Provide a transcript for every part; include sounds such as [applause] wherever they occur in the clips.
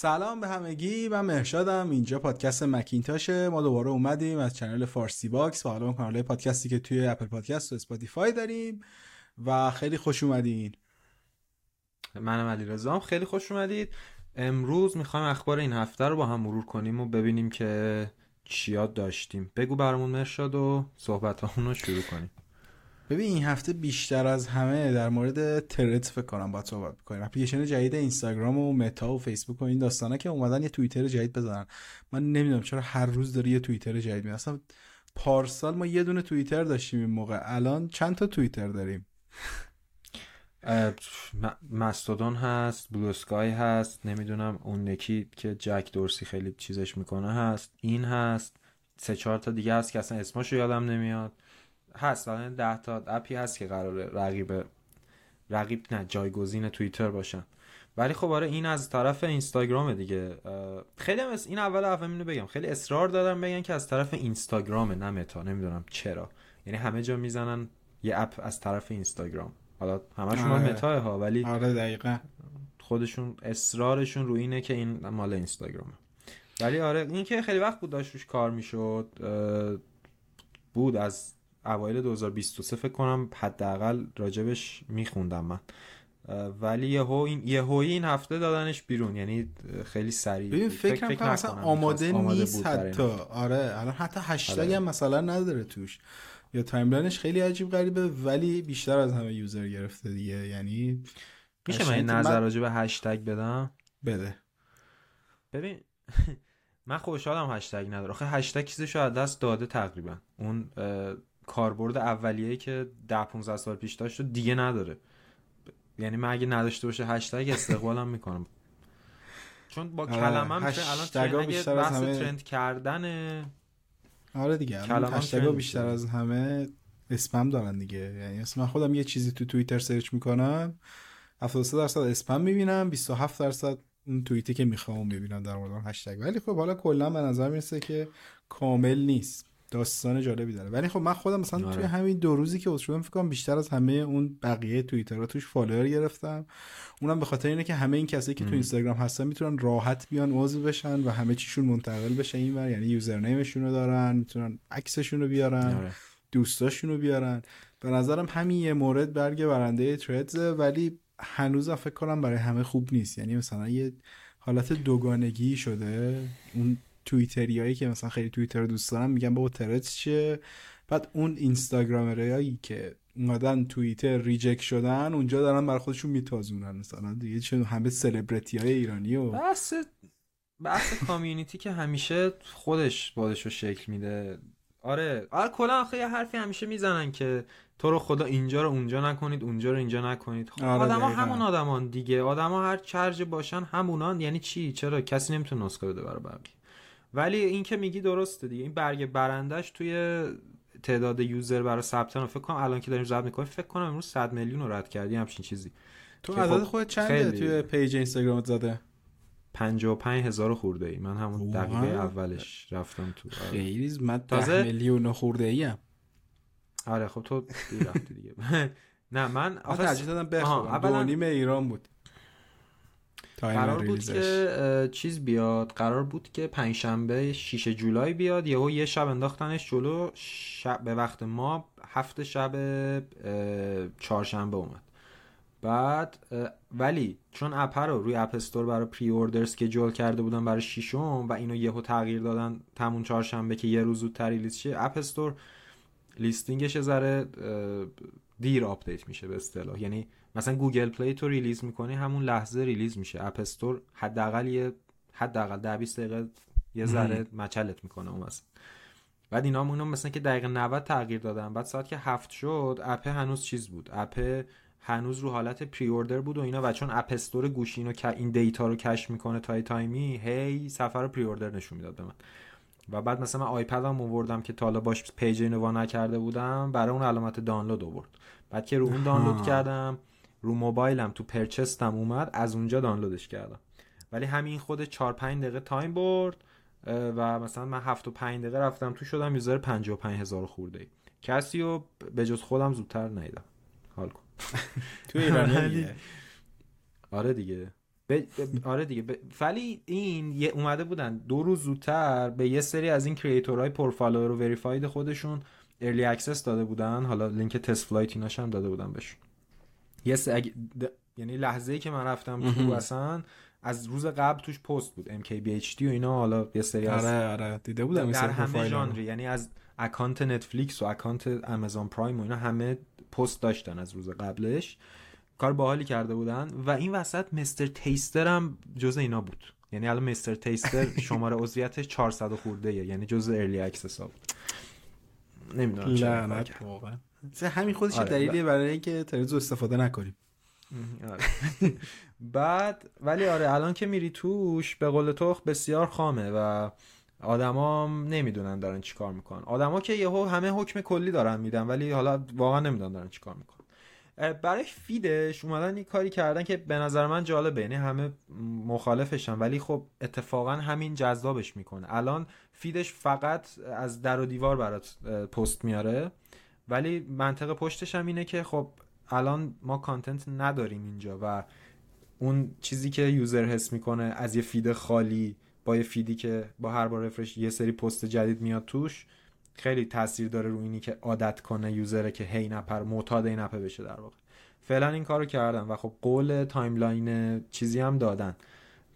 سلام به همگی من مرشادم اینجا پادکست مکینتاشه. ما دوباره اومدیم از channel فارسی باکس و حالا کانال پادکستی که توی Apple Podcast و Spotify داریم و خیلی خوش اومدین. منم علی رزام خیلی خوش اومدید. امروز می‌خوایم اخبار این هفته رو با هم مرور کنیم و ببینیم که چیا داشتیم. بگو برامون مرشاد و صحبت رو شروع کنیم. ببین این هفته بیشتر از همه در مورد Threads فکر کنم باید صحبت بکنیم. اپلیکیشن جدید اینستاگرام و متا و فیسبوک و این داستانا که اومدن یه توییتر جدید بزنن. من نمی‌دونم چرا هر روز داره یه توییتر جدید می اصلا پارسال ما یه دونه توییتر داشتیم این موقع. الان چند تا توییتر داریم؟ مستودون هست بلو هست نمی‌دونم اون یکی که جک دورسی خیلی چیزش می‌کنه هست این هست. سه چهار تا دیگه هست که اصلا اسمشو یادم نمیاد. هست الان ده تا اپی هست که قراره رقیب رقیب نه جایگزین توییتر باشن. ولی خب آره این از طرف اینستاگرام دیگه. خیلی هم این اول اول اینو بگم. خیلی اصرار دارم بگن که از طرف اینستاگرام نه متا نمی‌دونم چرا. یعنی همه جا می‌زنن یه اپ از طرف اینستاگرام. حالا همشون آره. متا ها ولی آره دقیقا. خودشون اصرارشون رو اینه که این مال اینستاگرامه. ولی آره این که خیلی وقت بود داشت روش کار می‌شد بود از اوایل 2023 فکر کنم حداقل راجبش میخوندم من. ولی یهو این یهو این هفته دادنش بیرون. یعنی خیلی سریع. ببین فکر, فکر کنم اصلا آماده, آماده نیست حتی. آره الان حتی هشتگ آره. هم مثلا نداره توش. یا timeline ش خیلی عجیب غریبه ولی بیشتر از همه user گرفته دیگه. یعنی میشه من نظر راجع به هشتگ بدم؟ بده. ببین [laughs] من خوشحالم هشتگ نداره. آخه هشتگ چیزش از دست داده تقریبا. اون کاربرد اولیه‌ای که 10 15 سال پیش داشت دیگه نداره. یعنی من اگه نداشته باشه هشتگ استقبالم می‌کنم. چون با آره، کلمه میشه الان trend اگه بحث همه... trend کردن آره دیگه هشتگ بیشتر از همه اسپم دارن دیگه. یعنی مثلا من خودم یه چیزی تو توییتر search می‌کنم 73 درصد اسپم می‌بینم 27 درصد اون توییتی که می‌خوام می‌بینم در مورد هشتگ. ولی خب حالا کلا به نظر می‌رسه که کامل نیست. داستان جالبی داره. ولی خب من خودم مثلا توی آره. همین دو روزی که شدم فکر کنم بیشتر از همه اون بقیه توییترها توش follower گرفتم. اونم به خاطر اینه که همه این کسایی که تو اینستاگرام هستن می‌تونن راحت بیان عضو بشن و همه چیشون منتقل بشه اینور یعنی یوزرنیمشون رو دارن می‌تونن عکسشون رو بیارن آره. دوستاشون رو بیارن. به نظرم همین یه مورد برگ برنده تردز ولی هنوز فکر کنم برای همه خوب نیست. یعنی مثلا یه حالت دوگانگی شده. اون توییتریایی که مثلا خیلی توییتر دوست دارن میگن بابا ترت چیه؟ بعد اون اینستاگرامرایی که اومدن توییتر ریجک شدن اونجا دارن برای خودشون میتازونن مثلا. دیگه چون همه سلبریتی های ایرانی و بحث بحث کامیونیتی که همیشه خودش بادش رو شکل میده. آره. آره کلا آخه یه حرفی همیشه می‌زنن که تو رو خدا اینجا رو اونجا نکنید اونجا رو اینجا نکنید. خب آره آدما همون آدمان دیگه. آدما هر چرج باشن همونان. یعنی چی؟ چرا؟ کسی نمی‌تونه نسخه بده برای بقیه. ولی این که میگی درسته دیگه. این برگ برندش توی تعداد user برای ثبت نام فکر کنم الان که داریم ضبط می‌کنیم فکر کنم امروز 100 میلیون رو رد کردی همچین چیزی. تو عدد خب خودت چنده توی page اینستاگرامت زده؟ 55 هزار خورده ای. من همون دقیقه اولش رفتم تو. آره. خیلی من تازه میلیون خورده ای ام. آره خب تو رفتی دیگه. [laughs] نه من آخه ترجیح دادم بخوام دو نیم ایران بود. قرار بود که چیز بیاد. قرار بود که پنجشنبه 6 جولای بیاد. یهو یه شب انداختنش جلو. شب به وقت ما هفت شب چهارشنبه اومد. بعد ولی چون app رو روی App Store برای pre-order schedule کرده بودن برای شیشم و اینو یهو تغییر دادن تمون چهارشنبه که یه روز زودتر release شه App Store listing ش ذره دیر آپدیت میشه به اصطلاح. یعنی مثلا گوگل پلی تو release می‌کنی همون لحظه release میشه. App Store حداقل یه حداقل 10 20 دقیقه یه ذره معطلت می‌کنه اون مثلا بعد اینا همونو مثلا که دقیقه 90 تغییر دادن بعد ساعت که هفت شد app هنوز چیز بود. app هنوز رو حالت pre-order بود و اینا و چون App Store گوشی اینو که این data رو cache می‌کنه تا یه time ی هی صفحه رو pre-order نشون می‌داد به من. و بعد مثلا من آیپدم آوردم که تا حالا باش page اینو وا نکرده بودم برای اون علامت دانلود آورد. بعد که رو اون دانلود کردم رو موبایلم تو purchased م اومد از اونجا دانلودش کردم. ولی همین خود 4 5 دقیقه time برد و مثلا من 7 و 5 دقیقه رفتم تو شدم user 55 هزار خورده ای. کسی رو به جز خودم زودتر ندیدم. حال کن. [laughs] تو ایرانی [laughs] آره دیگه. ب... آره دیگه. ب... ولی این یه اومده بودن دو روز زودتر به یه سری از این creator های پر follower و verified خودشون early access داده بودن. حالا لینک TestFlight ایناش هم داده بودن بهشون. یه اگ... یعنی لحظه ای که من رفتم تو اصلا از روز قبل توش پست بود MKBHD و اینا حالا یه سری از آره آره. دیده بودم در همه ژانری یعنی از account نتفلیکس و account آمازون پرایم و اینا همه پست داشتن از روز قبلش. کار باحالی کرده بودن و این وسط مستر تیستر هم جز اینا بود. یعنی الان مستر تیستر [laughs] شماره عضویتش 400 خورده یعنی جز early access ها بود. نمی‌دونم لعنت واقعا. همین خودش آره دلیلیه برای اینکه Threads و استفاده نکنیم. آره. [laughs] بعد ولی آره الان که میری توش به قول تو بسیار خامه و آدما نمی‌دونن دارن چیکار می‌کنن. آدما که یهو همه حکم کلی دارن میدن ولی حالا واقعا نمی‌دونن دارن چیکار می‌کنن. برای فیدش اومدن این کاری کردن که به نظر من جالبه یعنی همه مخالفشن. ولی خب اتفاقا همین جذابش می‌کنه. الان فیدش فقط از در و دیوار برات پست میاره. ولی منطق پشتش هم اینه که خب الان ما content نداریم اینجا و اون چیزی که user حس می‌کنه از یه feed خالی با یه feed ی که با هر بار refresh یه سری پست جدید میاد توش خیلی تاثیر داره رو اینی که عادت کنه user ه که هی نپر معتاد این app ه بشه در واقع. فعلا این کارو کردن و خب قول timeline چیزی هم دادن.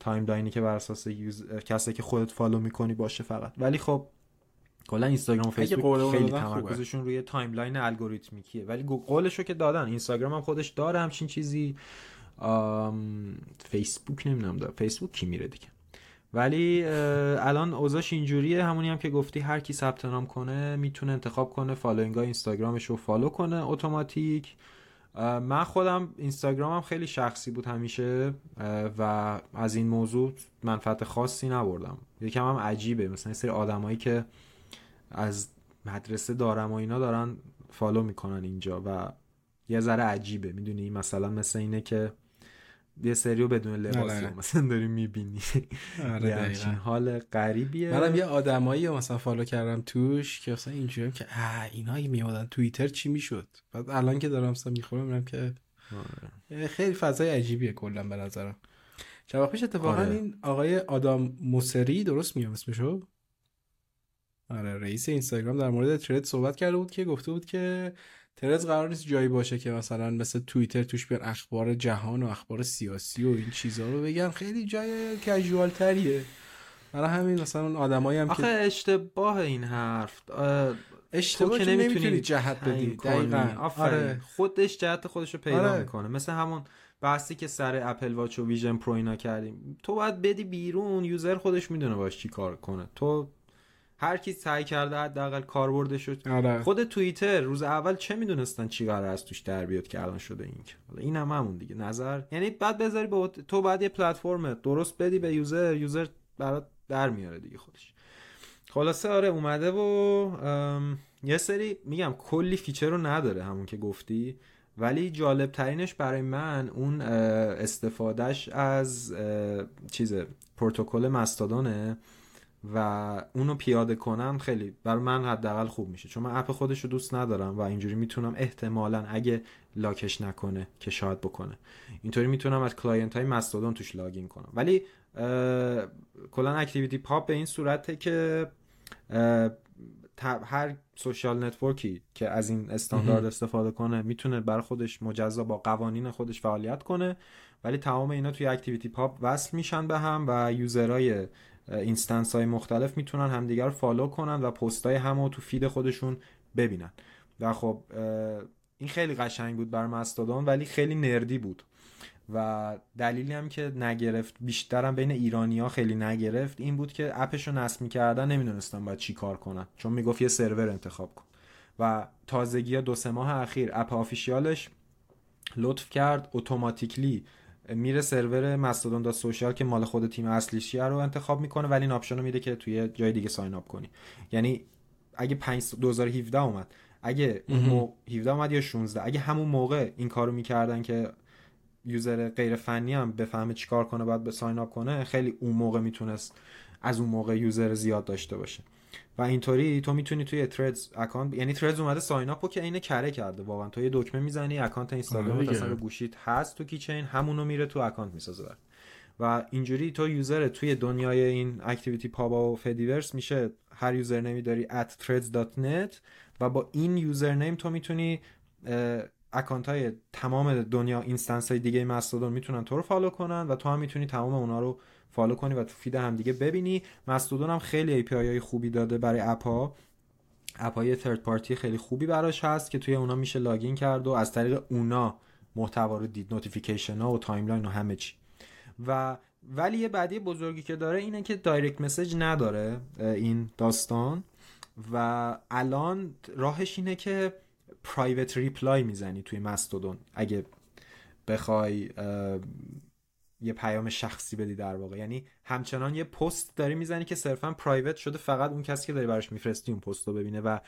timeline ی که بر اساس use... کسی که خودت follow می‌کنی باشه فقط. ولی خب کلا اینستاگرام و فیسبوک خیلی تمرکزشون روی timeline algorithmic یه ولی قولشو که دادن. اینستاگرام هم خودش داره همچین چیزی. فیسبوک نمی‌دونم داره. فیسبوک کی میره دیگه؟ ولی الان اوضاعش اینجوریه. همونی هم که گفتی هر کی ثبت نام کنه می‌تونه انتخاب کنه following اینستاگرامش رو follow کنه automatic. من خودم اینستاگرامم خیلی شخصی بود همیشه. و از این موضوع منفعت خاصی نبردم. یکم هم عجیبه. مثلا سری آدمایی که از مدرسه دارم و اینا دارن follow می‌کنن اینجا و یه ذره عجیبه. می‌دونی؟ مثلا مثل اینه که یه سریو بدون لباس آره. مثلا داری می‌بینی. آره حال غریبیه. منم یه آدمایی مثلا follow کردم توش که مثلا اینجوری که اینا میادن توییتر چی می‌شد؟ بعد الان که دارم مثلا می‌خورم میرم که آره. خیلی فضای عجیبیه کلا به نظرم. چند پیش اتفاقا آره. این آقای آدام موسری درست میگم اسمشو؟ آره رئیس اینستاگرام در مورد ترید صحبت کرده بود که گفته بود که ترز قرار نیست جایی باشه که مثلا مثل توییتر توش بیان اخبار جهان و اخبار سیاسی و این چیزها رو بگن. خیلی جای کژوال تریه برای همین مثلا اون آدمایی هم آخه اشتباه این حرف. اشتباه که نمی‌تونی جهت بدی. دقیقاً. آره. خودش جهت خودش رو پیدا آره. می‌کنه. مثل همون بحثی که سر اپل واچ و ویژن پرو اینا کردیم. تو باید بدی بیرون یوزر خودش می‌دونه باش چی کار کنه. تو هر کی سعی کرده حداقل کاربرد شد آره. خود توییتر روز اول چه می‌دونستن چی قرار از توش در بیاد که الان شده این حالا این هم همون دیگه. نظر یعنی بعد بذاری به تو بعد یه پلتفرم درست بدی به user user برات در میاره دیگه خودش. خلاصه آره اومده و یه سری میگم کلی feature رو نداره همون که گفتی ولی جالب ترینش برای من اون استفادهش از چیز پروتکل Mastodon ه. و اونو پیاده کنم خیلی بر من حداقل خوب میشه. چون من app خودش رو دوست ندارم و اینجوری می‌تونم احتمالا اگه lock ش نکنه که شاید بکنه. اینطوری می‌تونم از client های Mastodon توش login کنم. ولی کلا ActivityPub به این صورته که هر social network ی که از این استاندارد استفاده کنه می‌تونه برای خودش مجزا با قوانین خودش فعالیت کنه. ولی تمام اینا توی ActivityPub وصل میشن به هم و user های instance های مختلف می‌تونن همدیگر follow کنن و پست های همو تو feed خودشون ببینن. و خب این خیلی قشنگ بود بر Mastodon ولی خیلی nerd ی بود. و دلیلی هم که نگرفت بیشترم بین ایرانی ها خیلی نگرفت این بود که app ش نصب می‌کردن نمی‌دونستن باید چی کار کنن. چون می‌گفت یه سرور انتخاب کن. و تازگی دو سه ماه اخیر اپ آفیشیالش لطف کرد automatically میره سرور mastodon.social که مال خود تیم اصلیشیه رو انتخاب می‌کنه ولی این option رو میده که توی جای دیگه sign up کنی. یعنی اگه 5 2017 اومد اگه مو... 17 اومد یا 16 اگه همون موقع این کارو می‌کردن که user غیر فنی هم بفهمه چیکار کنه بعد به sign up کنه خیلی اون موقع می‌تونست از اون موقع user زیاد داشته باشه. و اینطوری تو می‌تونی توی Threads account یعنی Threads اومده sign up و که اینه کره کرده واقعا. تو یه دکمه می‌زنی account اینستاگرام مثلا گوشیت هست تو keychain همونو میره تو account می‌سازه. و اینجوری تو user توی دنیای این ActivityPub ا و fediverse میشه. هر username ی داری at threads.net و با این username تو می‌تونی account های تمام دنیا instance های دیگه Mastodon می‌تونن تو رو follow کنن و تو هم می‌تونی تمام اونا رو follow کنی و تو feed هم دیگه ببینی. مستودون هم خیلی API های خوبی داده برای app ها. app های third party خیلی خوبی براش هست که توی اونا میشه login کرد و از طریق اونا محتوا رو دید notification ها و timeline و همه چی. و ولی یه بدی بزرگی که داره اینه که direct message نداره این داستان. و الان راهش اینه که private reply می‌زنی توی مستودون. اگه بخوای یه پیام شخصی بدی در واقع. یعنی همچنان یه پست داری می‌زنی که صرفا private شده فقط اون کسی که داری براش میفرستی اون پست رو ببینه و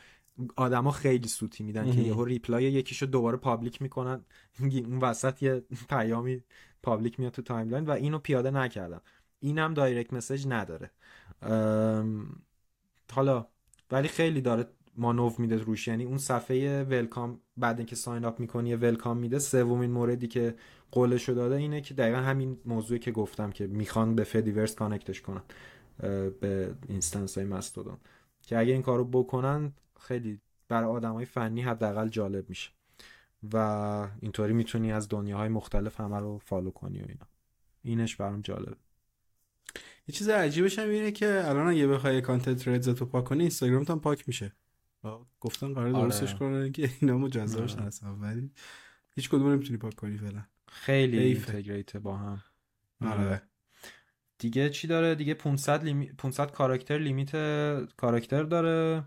آدما خیلی سوتی میدن که یهو reply یکیشو دوباره public می‌کنن. [laughs] اون وسط یه پیامی public میاد تو timeline و اینو پیاده نکردم. اینم direct message نداره. حالا ولی خیلی داره مانور میده روش. یعنی اون صفحه welcome بعد اینکه sign up می‌کنی welcome میده. سومین موردی که قولشو داده اینه که دقیقا همین موضوعی که گفتم که می‌خوان به Fediverse connect ش کنن به instance های مستودون. که اگه این کارو بکنن خیلی برای آدم های فنی حداقل جالب میشه. و اینطوری می‌تونی از دنیاهای مختلف همه رو follow کنی و اینا. اینش برام جالب یه چیز عجیبش هم اینه که الان اگه بخوای account Threads تو پاک کنی اینستاگرام هم پاک میشه. گفتن قرار درستش آره. کنن که اینا مجزاش آره. هستن ولی هیچ کدوم نمی‌تونی پاک کنی فعلا. خیلی اینتگریت با هم. آره. دیگه چی داره؟ دیگه 500 لیمی... 500 کاراکتر لیمیت کاراکتر داره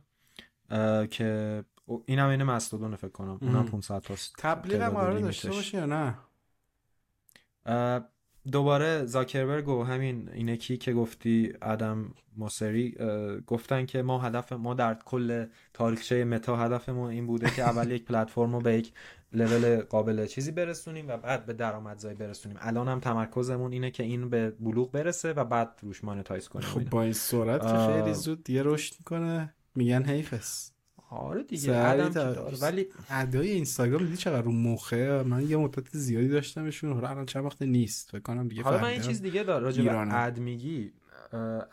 که این هم این مستودون فکر کنم. اونم 500 تاست تبلیغ هم قرار داشته باشه یا نه؟ دوباره زاکربرگ و همین اینکی که گفتی ادم موسری گفتن که ما هدف ما در کل تاریخچه متا هدفمون این بوده که اول یک پلتفرم رو به یک لول قابل چیزی برسونیم و بعد به درآمدزایی برسونیم. الان هم تمرکزمون اینه که این به بلوغ برسه و بعد روش مانتایز کنیم. خب با این سرعت که خیلی زود دیگه رشد می‌کنه. میگن حیفس آره دیگه تا... ولی ادای اینستاگرام دیدی چقدر رو مخه؟ من یه مدت زیادی داشتمشون. حالا الان چند وقت نیست؟ فکر کنم دیگه حالا من این چیز دیگه داره راجع به اد میگی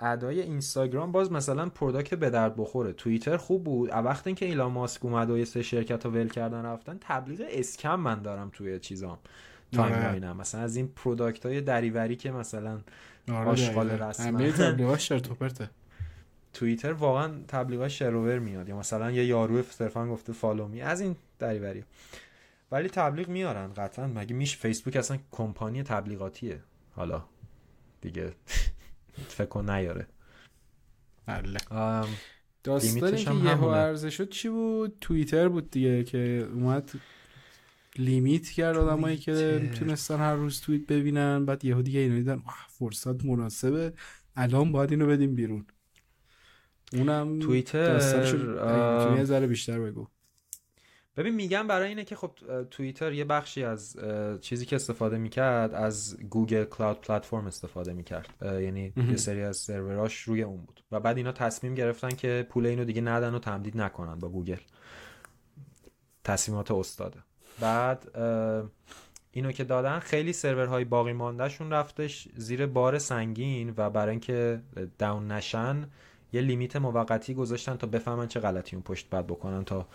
ادای اینستاگرام باز مثلا پروداکت به درد بخوره. توییتر خوب بود. وقتی اینکه ایلان ماسک اومد و یه سه شرکت رو ول کردن رفتن تبلیغ اسکم من دارم توی چیزام. تایملاینم آره. مثلا از این پروداکت های دریوری که مثلا آره آشغال همه تبلیغاش [laughs] توییتر واقعا تبلیغات شروور میاد. یا مثلا یه یارو صرفا گفته فالو می از این دریوری ولی تبلیغ میارن قطعا. مگه میش فیسبوک اصلا کمپانی تبلیغاتیه؟ حالا دیگه [laughs] فکر کن نیاره. داستانی که یه ارزه شد چی بود؟ توییتر بود دیگه که اومد لیمیت کرد آدمایی که می‌تونستن هر روز توییت ببینن. بعد یهو دیگه اینو دیدن. فرصت مناسبه. الان باید اینو بدیم بیرون. اونم توییتر یه ذره بیشتر بگو. ببین میگم برای اینه که خب توییتر یه بخشی از چیزی که استفاده می‌کرد از Google Cloud Platform استفاده می‌کرد. یعنی یه سری از سروراش روی اون بود. و بعد اینا تصمیم گرفتن که پول اینو دیگه ندن و تمدید نکنن با گوگل. تصمیمات استاده. بعد اینو که دادن خیلی سرورهای باقی ماندهشون رفتش زیر بار سنگین و برای اینکه down نشن یه limit موقتی گذاشتن تا بفهمن چه غلطی اون پشت بعد بکنن تا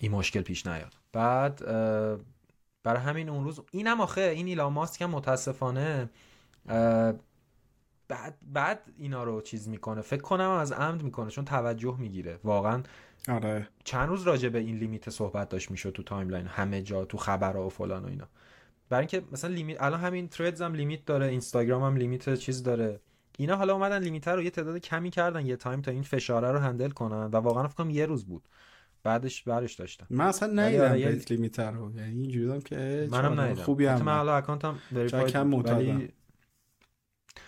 این مشکل پیش نیاد. بعد برای همین اون روز اینم آخه این ایلان ماسک هم متاسفانه بعد بعد اینا رو چیز می‌کنه. فکر کنم از عمد می‌کنه چون توجه می‌گیره. واقعا آره. چند روز راجع به این limit صحبت داشت می‌شد تو timeline همه جا تو خبرها و فلان و اینا. برای اینکه مثلا limit الان همین Threads هم limit داره اینستاگرام هم limit چیز داره. اینا حالا اومدن limit رو یه تعداد کمی کردن یه time تا این فشاره رو handle کنن و واقعا فکر کنم یه روز بود. بعدش برش داشتم من اصلا ندیدم یه... لیمیتر رو. یعنی اینجوری که منم ندیدم. خوبی هم من حالا اکانتم وریفاید ولی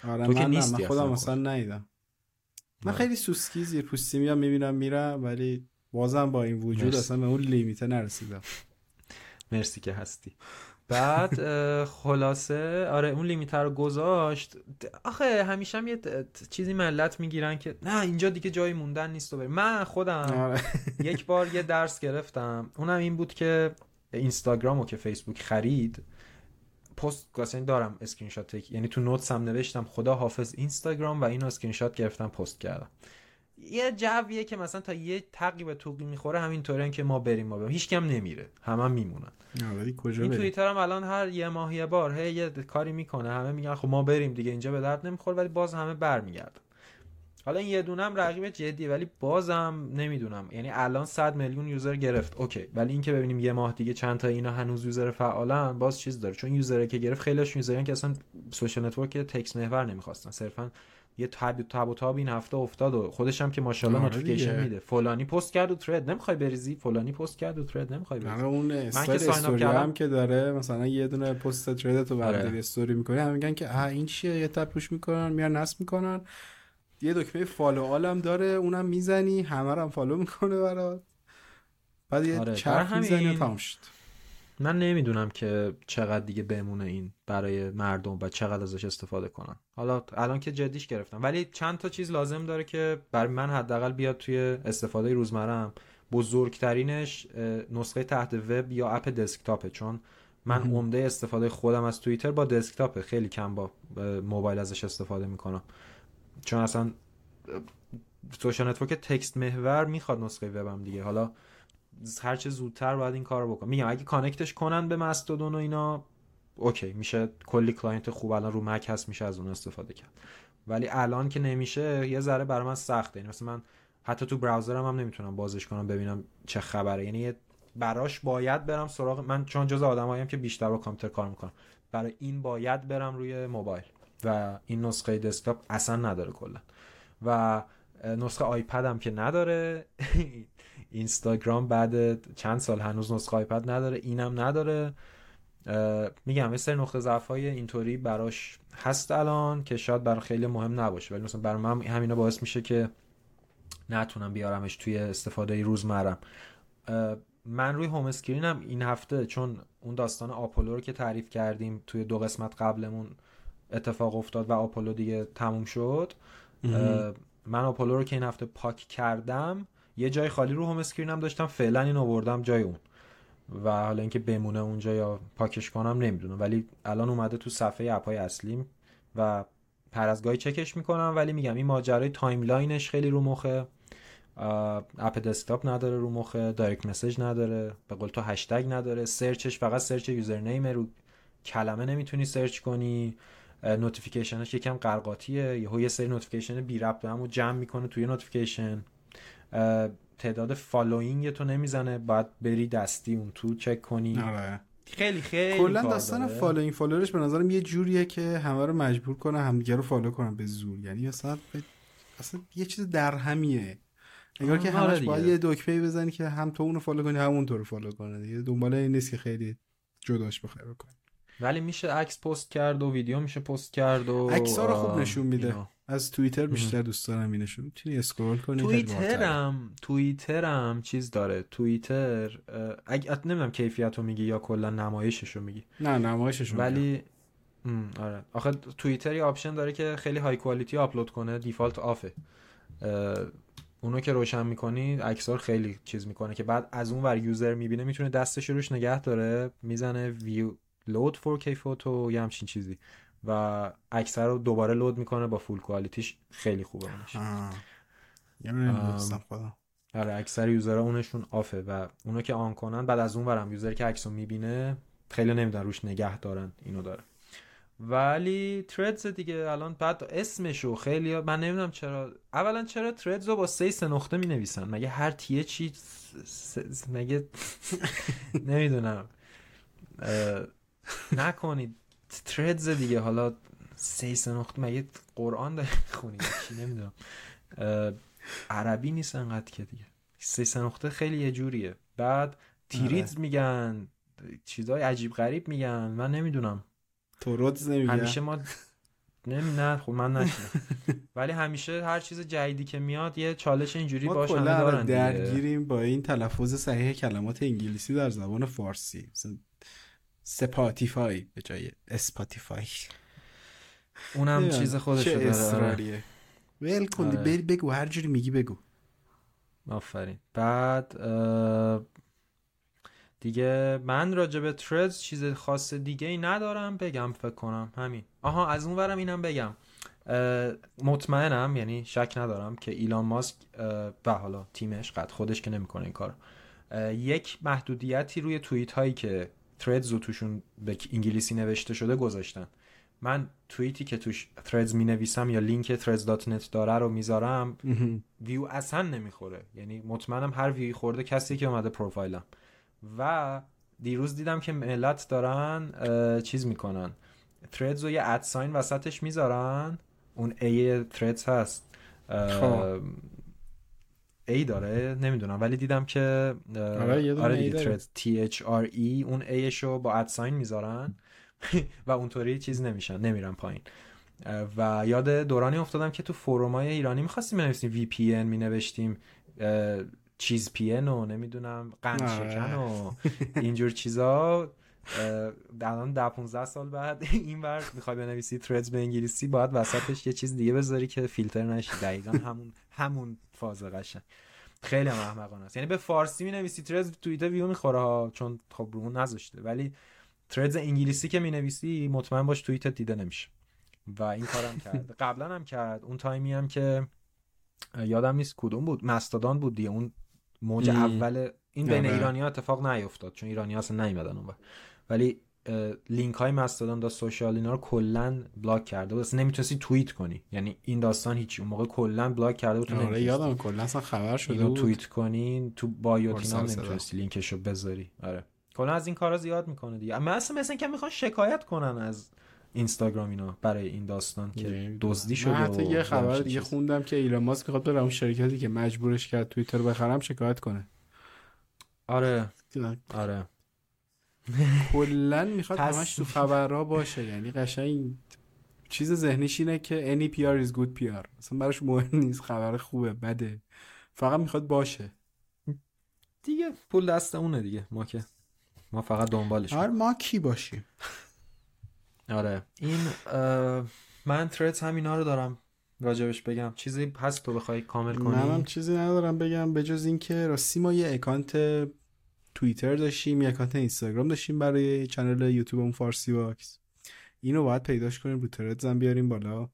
آره تو که نیستی من خودم اصلا ندیدم. من خیلی سوسکی زیر پوستی میام می‌بینم میرم ولی بازم با این وجود اصلا به اون لیمیت نرسیدم. مرسی که هستی. بعد خلاصه آره اون لیمیتر رو گذاشت. آخه همیشه هم یه چیزی ملت می‌گیرن که نه اینجا دیگه جای موندن نیست و بری من خودم آره. [laughs] یک بار یه درس گرفتم. اونم این بود که اینستاگرام رو که فیسبوک خرید پست گاسین دارم اسکرین شات یعنی تو notes هم نوشتم خدا حافظ اینستاگرام و اینو اسکرین شات گرفتم پست کردم. یه جویه که مثلا تا یه تقی به توقی می‌خوره همینطوری که ما بریم ما بریم. هیچ کم نمیره. همه هم میمونن کجا این توییتر هم الان هر یه ماه یه بار هی یه کاری می‌کنه. همه میگن خب ما بریم دیگه اینجا به درد نمی‌خوره ولی باز همه برمیگردن. حالا این یه دونم رقیب جدیه ولی بازم نمی‌دونم. یعنی الان 100 میلیون user گرفت. اوکی. ولی اینکه ببینیم یه ماه دیگه چند تا اینا هنوز user فعالن باز چیز داره. چون user ی که گرفت خیلیش user ن که اصلا سوشال نتورک تکس محور نمی‌خواستن. صرفا یه تاب تاب و تاب این هفته افتاد و خودش هم که ماشاءالله آره نوتیفیکیشن میده. فلانی پست کرد و ترید نمی‌خوای بریزی؟ فلانی پست کرد و ترید نمی‌خوای بریزی. اون استوری هم که داره مثلا یه دونه پست ترید تو بعد آره. استوری می‌کنه هم میگن که اه این چیه؟ یه تپ روش می‌کنن میان نصب می‌کنن. یه دکمه فالو آلم داره اونم می‌زنی همه رو هم فالو می‌کنه برات. بعد یه آره. چرخ می‌زنی و تمام شد. من نمی‌دونم که چقدر دیگه بمونه این برای مردم و چقدر ازش استفاده کنن. حالا الان که جدیش گرفتم. ولی چند تا چیز لازم داره که برای من حداقل بیاد توی استفاده روزمرم بزرگترینش نسخه تحت وب یا app desktop ه. چون من عمده استفاده خودم از توییتر با desktop ه. خیلی کم با موبایل ازش استفاده می‌کنم. چون اصلا social network text محور می‌خواد نسخه وبم دیگه. حالا هر چه زودتر باید این کارو بکن. میگم اگه connect ش کنن به مستودون و اینا اوکی میشه کلی client خوب الان رو مک هست میشه از اون استفاده کرد. ولی الان که نمیشه یه ذره برای سخته. یعنی مثلا من حتی تو browser م هم نمی‌تونم بازش کنم ببینم چه خبره. یعنی براش باید برم سراغ من چون جز آدماییم که بیشتر با کامپیوتر کار می‌کنم برای این باید برم روی موبایل. و این نسخه desktop اصلا نداره کلا. و نسخه آیپد هم که نداره. [laughs] اینستاگرام بعد چند سال هنوز نسخه آیپد نداره اینم نداره. میگم یه سری نقطه ضعف های اینطوری براش هست الان که شاید برای خیلی مهم نباشه. ولی مثلا برای من همینا باعث میشه که نتونم بیارمش توی استفاده روزمرم. من روی home screen م این هفته چون اون داستان آپولو رو که تعریف کردیم توی دو قسمت قبلمون اتفاق افتاد و آپولو دیگه تموم شد. من آپولو رو که این هفته پاک کردم یه جای خالی رو home screen م داشتم فعلا این آوردم جای اون. و حالا اینکه بمونه اونجا یا پاکش کنم نمی‌دونم. ولی الان اومده تو صفحه app ای اصلیم و پر از گاهی چکش می‌کنم ولی میگم این ماجرای timeline ش خیلی رو مخه. app desktop نداره رو مخه direct message نداره به قول تو هشتگ نداره. search ش فقط search username رو کلمه نمی‌تونی search کنی. notification ش یکم قر و قاطیه. یهو یه سری notification بی ربط به همو جمع می‌کنه توی notification تعداد following تو نمی‌زنه باید بری دستی اون تو چک کنی. آره. خیلی خیلی کلا داستان following follower ش به نظرم یه جوریه که همه رو مجبور کنه همدیگه رو follow کنن به زور. یعنی اصلا اصلا یه چیز در همیه انگار که همش آره باید یه دکمه بزنی که هم تو اونو follow کنی هم اون تو رو follow کنه دیگه. دنبال این نیست که خیلی جداش بخیر بکنی. ولی میشه عکس پست کرد و ویدیو میشه پست کرد و عکس رو خوب نشون میده. از توییتر بیشتر دوست دارم اینشون می‌تونی scroll کنی توییترم توییترم چیز داره. توییتر اگه نمی‌دونم کیفیت رو میگی یا کلا نمایشش رو میگی. نه نمایشش ولی آره. آخه توییتر یه option داره که خیلی high quality upload کنه default off ه اونو که روشن می‌کنی اکثر خیلی چیز می‌کنه که بعد از اون ور user می‌بینه می‌تونه دستش روش نگه داره می‌زنه ویو لود 4K فوتو یا همچین چیزی. و اکثر رو دوباره لود می‌کنه با فول کوالیتیش خیلی خوبه اونش. یعنی آره اکثر یوزرها اونشون آفه و اونو که آن کنن بعد از اون برم یوزر که عکسو می‌بینه خیلی نمیدن روش نگه دارن اینو داره. ولی تردز دیگه الان بعد اسمشو خیلی من نمی‌دونم چرا اولا چرا تردز رو با سه سه نقطه می نویسن مگه هر تیه چی مگه [laughs] نمی‌دونم. نکنید. تردز دیگه. حالا سه سه نقطه. مگه قرآن داری خونی چی نمی‌دونم. عربی نیست انقدر که دیگه. سه سه نقطه خیلی یه جوریه. بعد تیریدز آره. میگن. چیزای عجیب غریب میگن. من نمی‌دونم. تورودز نمیگن همیشه ما نمی نه خب من نشدم ولی همیشه هر چیز جدیدی که میاد یه چالش اینجوری باش همه دارن درگیریم با این تلفظ صحیح کلمات انگلیسی در زبان فارسی. سپاتیفای به جای اسپاتیفای اونم چیز خودش چه اصراریه ول کن آره. بگو. هر جوری میگی بگو. آفرین. بعد دیگه من راجع به Threads چیز خاص دیگه ای ندارم. بگم فکر کنم. همین. آها از اون ورم اینم بگم. مطمئنم یعنی شک ندارم که ایلان ماسک و حالا تیمش قد خودش که نمی‌کنه این کار یک محدودیتی روی توییت هایی که تردز رو توشون به انگلیسی نوشته شده گذاشتن. من توییتی که توش threads می نویسم یا لینک threads.net داره رو می‌ذارم ویو اصلا نمی‌خوره. یعنی مطمئنم هر ویو خورده کسی که اومده پروفایلم. و دیروز دیدم که ملت دارن چیز می‌کنن. Threads رو یه at sign وسطش می‌ذارن. اون A threads هست. A داره؟ نمی‌دونم. ولی دیدم که آره, آره دیگه threads T H R E اون A شو با at sign می‌ذارن [laughs] و اونطوری چیز نمیشن نمیرن پایین. و یاد دورانی افتادم که تو forum ای ایرانی می‌خواستیم بنویسیم VPN مینوشتیم چیز PN و نمی‌دونم قند آره. شکن و [laughs] اینجور چیزا. الان ده 15 سال بعد [laughs] این بر می‌خوای بنویسی تردز به انگلیسی باید وسطش یه چیز دیگه بذاری که فیلتر نشه. دقیقا همون همون فاز قشنگ. خیلی هم احمقانه است. یعنی به فارسی می نویسی ترز توییتر ویو می‌خوره ها چون خب رو نذاشته. ولی تردز انگلیسی که می نویسی مطمئن باش توییت دیده نمیشه. و این کارم کرد. [laughs] قبلا هم کرد. اون تایمی هم که یادم نیست کدوم بود. مستادان بود دیگه. اون موج اول این بین آره. ایرانی ها اتفاق نیفتاد چون ایرانی ها اصلا نیومدن اون ولی لینک های Mastodon dot social اینا رو کلا block کرده بود. اصلا نمی‌تونستی توییت کنی. یعنی این داستان هیچی. اون موقع کلا block کرده بود آره یادم کلا اصلا خبر شده بود. توییت کنین تو bio ت اینا نمی‌تونستی لینکشو بذاری. آره. کلا از این کارا زیاد می‌کنه دیگه. من اصلا مثلا که می‌خوان شکایت کنن از اینستاگرام اینا برای این داستان که دزدی شده حتی یه خبر دیگه خوندم که ایلان ماسک می‌خواد بره اون شرکتی که مجبورش کرد توییتر بخرم شکایت کنه. آره. آره. کلا می‌خواد همش تو خبرها باشه. یعنی قشنگ چیز ذهنیش اینه که any PR is good PR اصلا براش مهم نیست. خبر خوبه بده. فقط می‌خواد باشه. دیگه پول دست اونه دیگه. ما که ما فقط دنبالش آره ما کی باشیم؟ آره. این من ترت همینا رو دارم راجبش بگم. چیزی هست تو بخوای کامل کنی؟ منم چیزی ندارم بگم. به جز اینکه راستی ما یه account توییتر داشتیم یه account اینستاگرام داشتیم برای channel یوتیوب اون فارسی باکس اینو باید پیداش کنیم رو Threads بیاریم بالا.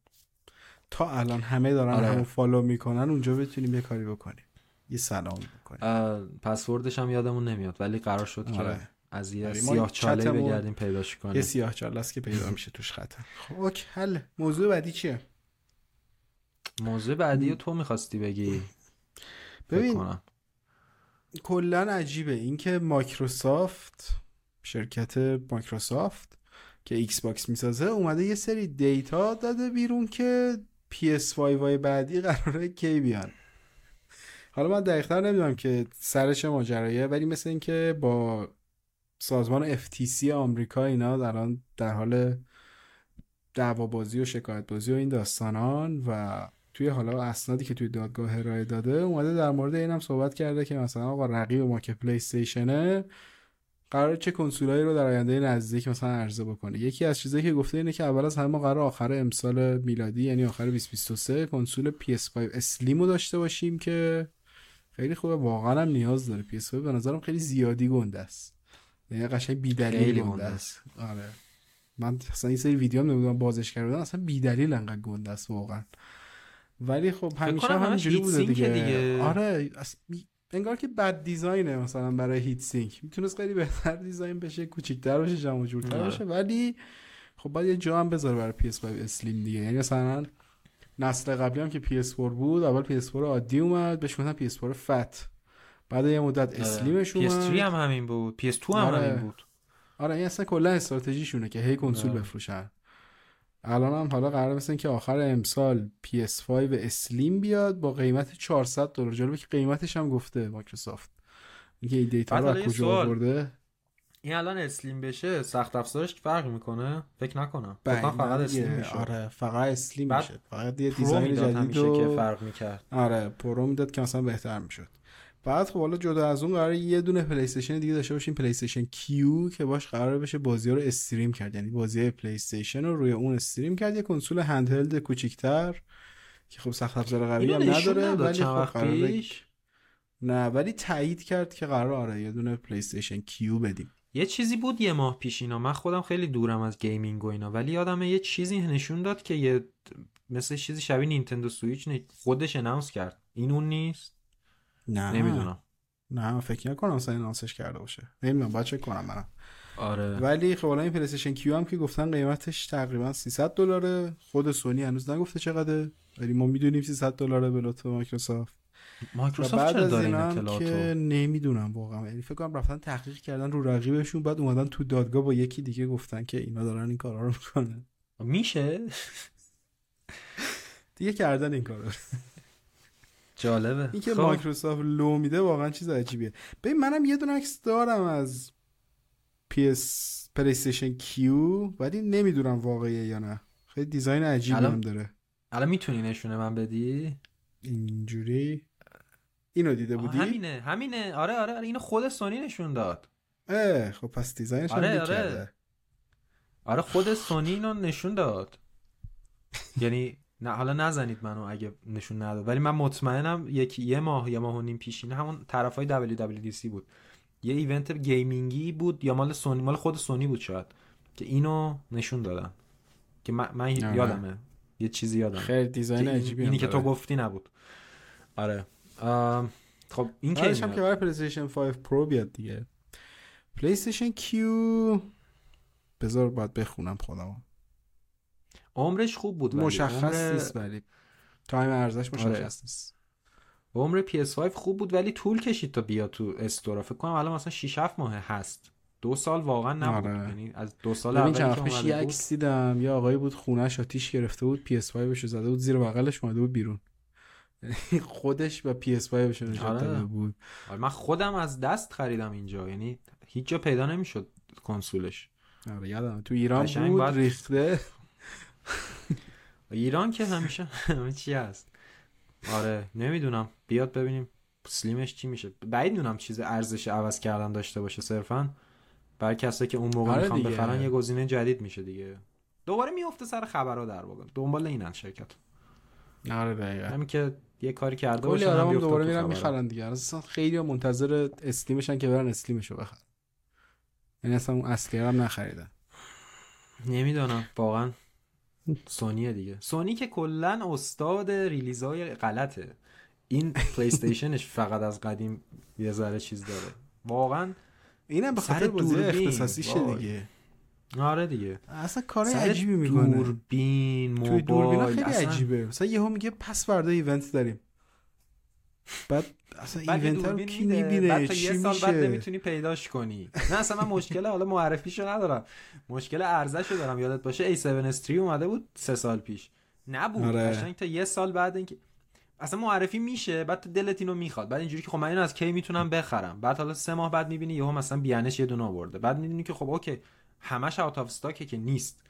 تا الان همه دارن آره. همون follow می‌کنن اونجا بتونیم یه کاری بکنیم. یه سلام بکنیم پسوردش هم یادمون نمیاد ولی قرار شد آره. که از یه آره. سیاه چاله بگردیم پیداش کنیم. یه سیاه چاله است که پیدا [laughs] میشه توش خطر خب okay حل. موضوع بعدی چیه؟ موضوع بعدی تو می‌خواستی بگی؟ ببین کلا عجیبه. اینکه مایکروسافت شرکت مایکروسافت که ایکس باکس می‌سازه اومده یه سری data داده بیرون که PS5 های بعدی قراره کی بیان. حالا من دقیقتر نمی‌دونم که سرش ماجرایه ولی مثل اینکه با سازمان FTC آمریکا اینا در در حال دعوا بازی و شکایت بازی و این داستانان و توی حالا اسنادی که توی دادگاه ارائه داده اومده در مورد اینم صحبت کرده که مثلا آقا رقیب ما که پلی استیشنه قرار چه کنسولایی رو در آینده نزدیک مثلا عرضه بکنه. یکی از چیزایی که گفته اینه که اول از همه قرار آخر امسال میلادی یعنی آخر 2023 کنسول PS5 اسلیمو داشته باشیم که خیلی خوبه. واقعا هم نیاز داره. PS5 به نظرم خیلی زیادی گنده است. یعنی قشنگ بی‌دلیل گنده است. آره. من اصلا این سری ویدیو هم نمی‌دونم بازش کردم اصلا بی‌دلیل انقدر گنده است واقعا. ولی خب همیشه هم همینجوری بوده دیگه. دیگه. آره انگار که بد دیزاینه مثلا برای هیت سینک می‌تونست خیلی بهتر دیزاین بشه کوچیک‌تر باشه جمع جورتر آره. باشه ولی خب باید یه جا هم بذاره برای PS5 اسلیم دیگه یعنی مثلا نسل قبلی هم که PS4 بود اول PS4 عادی اومد بهش گفتن PS4 فت بعد یه مدت آره. slim ش اومد PS3 هم همین بود PS2 هم آره. همین بود آره این اصلا کلا استراتژیشونه که هی کنسول آره. بفروشن الان هم حالا قرار مثل که آخر امسال PS5 slim بیاد با قیمت 400 دلار. جالبه که قیمتش هم گفته مایکروسافت. میگه این data رو کجا آورده؟ این الان slim بشه سخت افزارش فرق می‌کنه؟ فکر نکنم. فقط slim میشه. آره فقط slim میشه. فقط یه design جدید که فرق می‌کرد. آره Pro می‌داد که مثلا بهتر می‌شد. بعد خب حالا جدا از اون قرار یه دونه پلی استیشن دیگه داشته باشیم. پلی استیشن Q که باش قرار بشه بازی رو stream کرد. یعنی بازی پلی استیشن رو روی اون stream کرد. یه کنسول handheld کوچیکتر که خب سخت افزار قوی هم نداره ولی خب نه ولی تایید کرد که قرار آره یه دونه پلی استیشن Q بدیم. یه چیزی بود یه ماه پیش اینا. من خودم خیلی دورم از gaming و اینا ولی یادمه یه چیزی نشون داد که یه مثل چیزی شبیه نینتندو سویچ خودش announce کرد. این اون نیست؟ نه. نمی‌دونم. نه فکر نکنم اصلا announce ش کرده باشه. نمی‌دونم باید چک کنم منم آره. ولی خب الان این پلی Q هم که گفتن قیمتش تقریبا 300 دلاره. خود سونی هنوز نگفته چقدره. ولی ما می‌دونیم 300 دلاره به لطف مایکروسافت. مایکروسافت از داره این که نمی‌دونم واقعا. یعنی فکر کنم رفتن تحقیق کردن رو رقیبشون بعد اومدن تو دادگاه با یکی دیگه گفتن که اینا دارن این کارا رو می‌کنن. میشه؟ دیگه کردن این کارو جالبه. این که خب. مایکروسافت لو میده واقعا چیز عجیبیه. ببین منم یه دونه عکس دارم از PS پلی Q ولی نمی‌دونم واقعیه یا نه. خیلی design عجیبی هم داره. الان می‌تونی نشونه من بدی؟ اینجوری. اینو دیده بودی؟ همینه همینه. آره آره, آره. اینو خود سونی نشون داد. اه خب پس design ش آره آره. کرده. آره خود سونی اینو نشون داد. یعنی نه حالا نزنید منو اگه نشون نداد. ولی من مطمئنم یک یه ماه یه ماه و نیم پیشینه همون طرفای WWDC بود. یه event gaming ی بود یا مال سونی مال خود سونی بود شاید که اینو نشون دادن. که من, من یادمه. یه چیزی یادم خیلی design عجیبی اینی که تو گفتی نبود. آره. خب این که هم که برای پلی 5 Pro بیاد دیگه. پلی کیو بذار باید بخونم خودم عمرش خوب بود مشخص عمر... نیست ولی. تایم عرضه‌ش مشخص آره. نیست. عمر PS5 خوب بود ولی طول کشید تا بیاد تو store ا. فکر کنم الان مثلا 6 7 ماه هست. دو سال واقعا نبود. آره. یعنی از دو سال اول که اومده یه عکس دیدم. یه آقایی بود خونش آتیش گرفته بود PS5 بهش زده بود زیر بغلش اومده بود بیرون. خودش و PS5 بهش نشون آره. داده بود. آره من خودم از دست خریدم اینجا. یعنی هیچ جا پیدا نمی‌شد کنسولش. آره یادم تو ایران بود بعد... ریخته. [laughs] ایران که همیشه همه چی هست. آره نمی‌دونم. بیاد ببینیم سلیمش چی میشه. بعید می‌دونم چیز ارزش عوض کردن داشته باشه صرفا. برای کسایی که اون موقع آره می‌خوان بخرن یه گزینه جدید میشه دیگه. دوباره میفته سر خبرها در واقع. دنبال اینن شرکت. آره دقیقاً. همین که یه کاری کرده باشه هم دوباره میرن می‌خرن دیگه. اصلا خیلی منتظر slim شن که برن slim شو بخرن. یعنی اصلا اون اصلی هم نخریدن. نمی‌دونم. واقعا سونیه دیگه. سونی که کلا استاد release های غلطه. این پلی استیشنش فقط از قدیم یه ذره چیز داره. واقعا اینم به خاطر بازی اختصاصیشه دیگه. آره دیگه. اصلا کار عجیبی می‌کنه. دوربین موبایل دوربین خیلی اصلا... عجیبه. مثلا یهو میگه پس فردا event داریم. بعد اصلا event رو کی می‌بینه؟ بعد تا یه سال بعد نمی‌تونی پیداش کنی. نه اصلا من مشکل حالا معرفیشو ندارم. مشکل عرضه‌شو دارم یادت باشه A7S3 اومده بود سه سال پیش. نبود. آره. تا یه سال بعد اینکه اصلا معرفی میشه بعد تو دلت اینو می‌خواد. بعد اینجوری که خب من اینو از کی می‌تونم بخرم؟ بعد حالا سه ماه بعد می‌بینی یهو مثلا B&H ش یه دونه آورده. بعد می‌بینی که خب okay همش out of stock ه که نیست.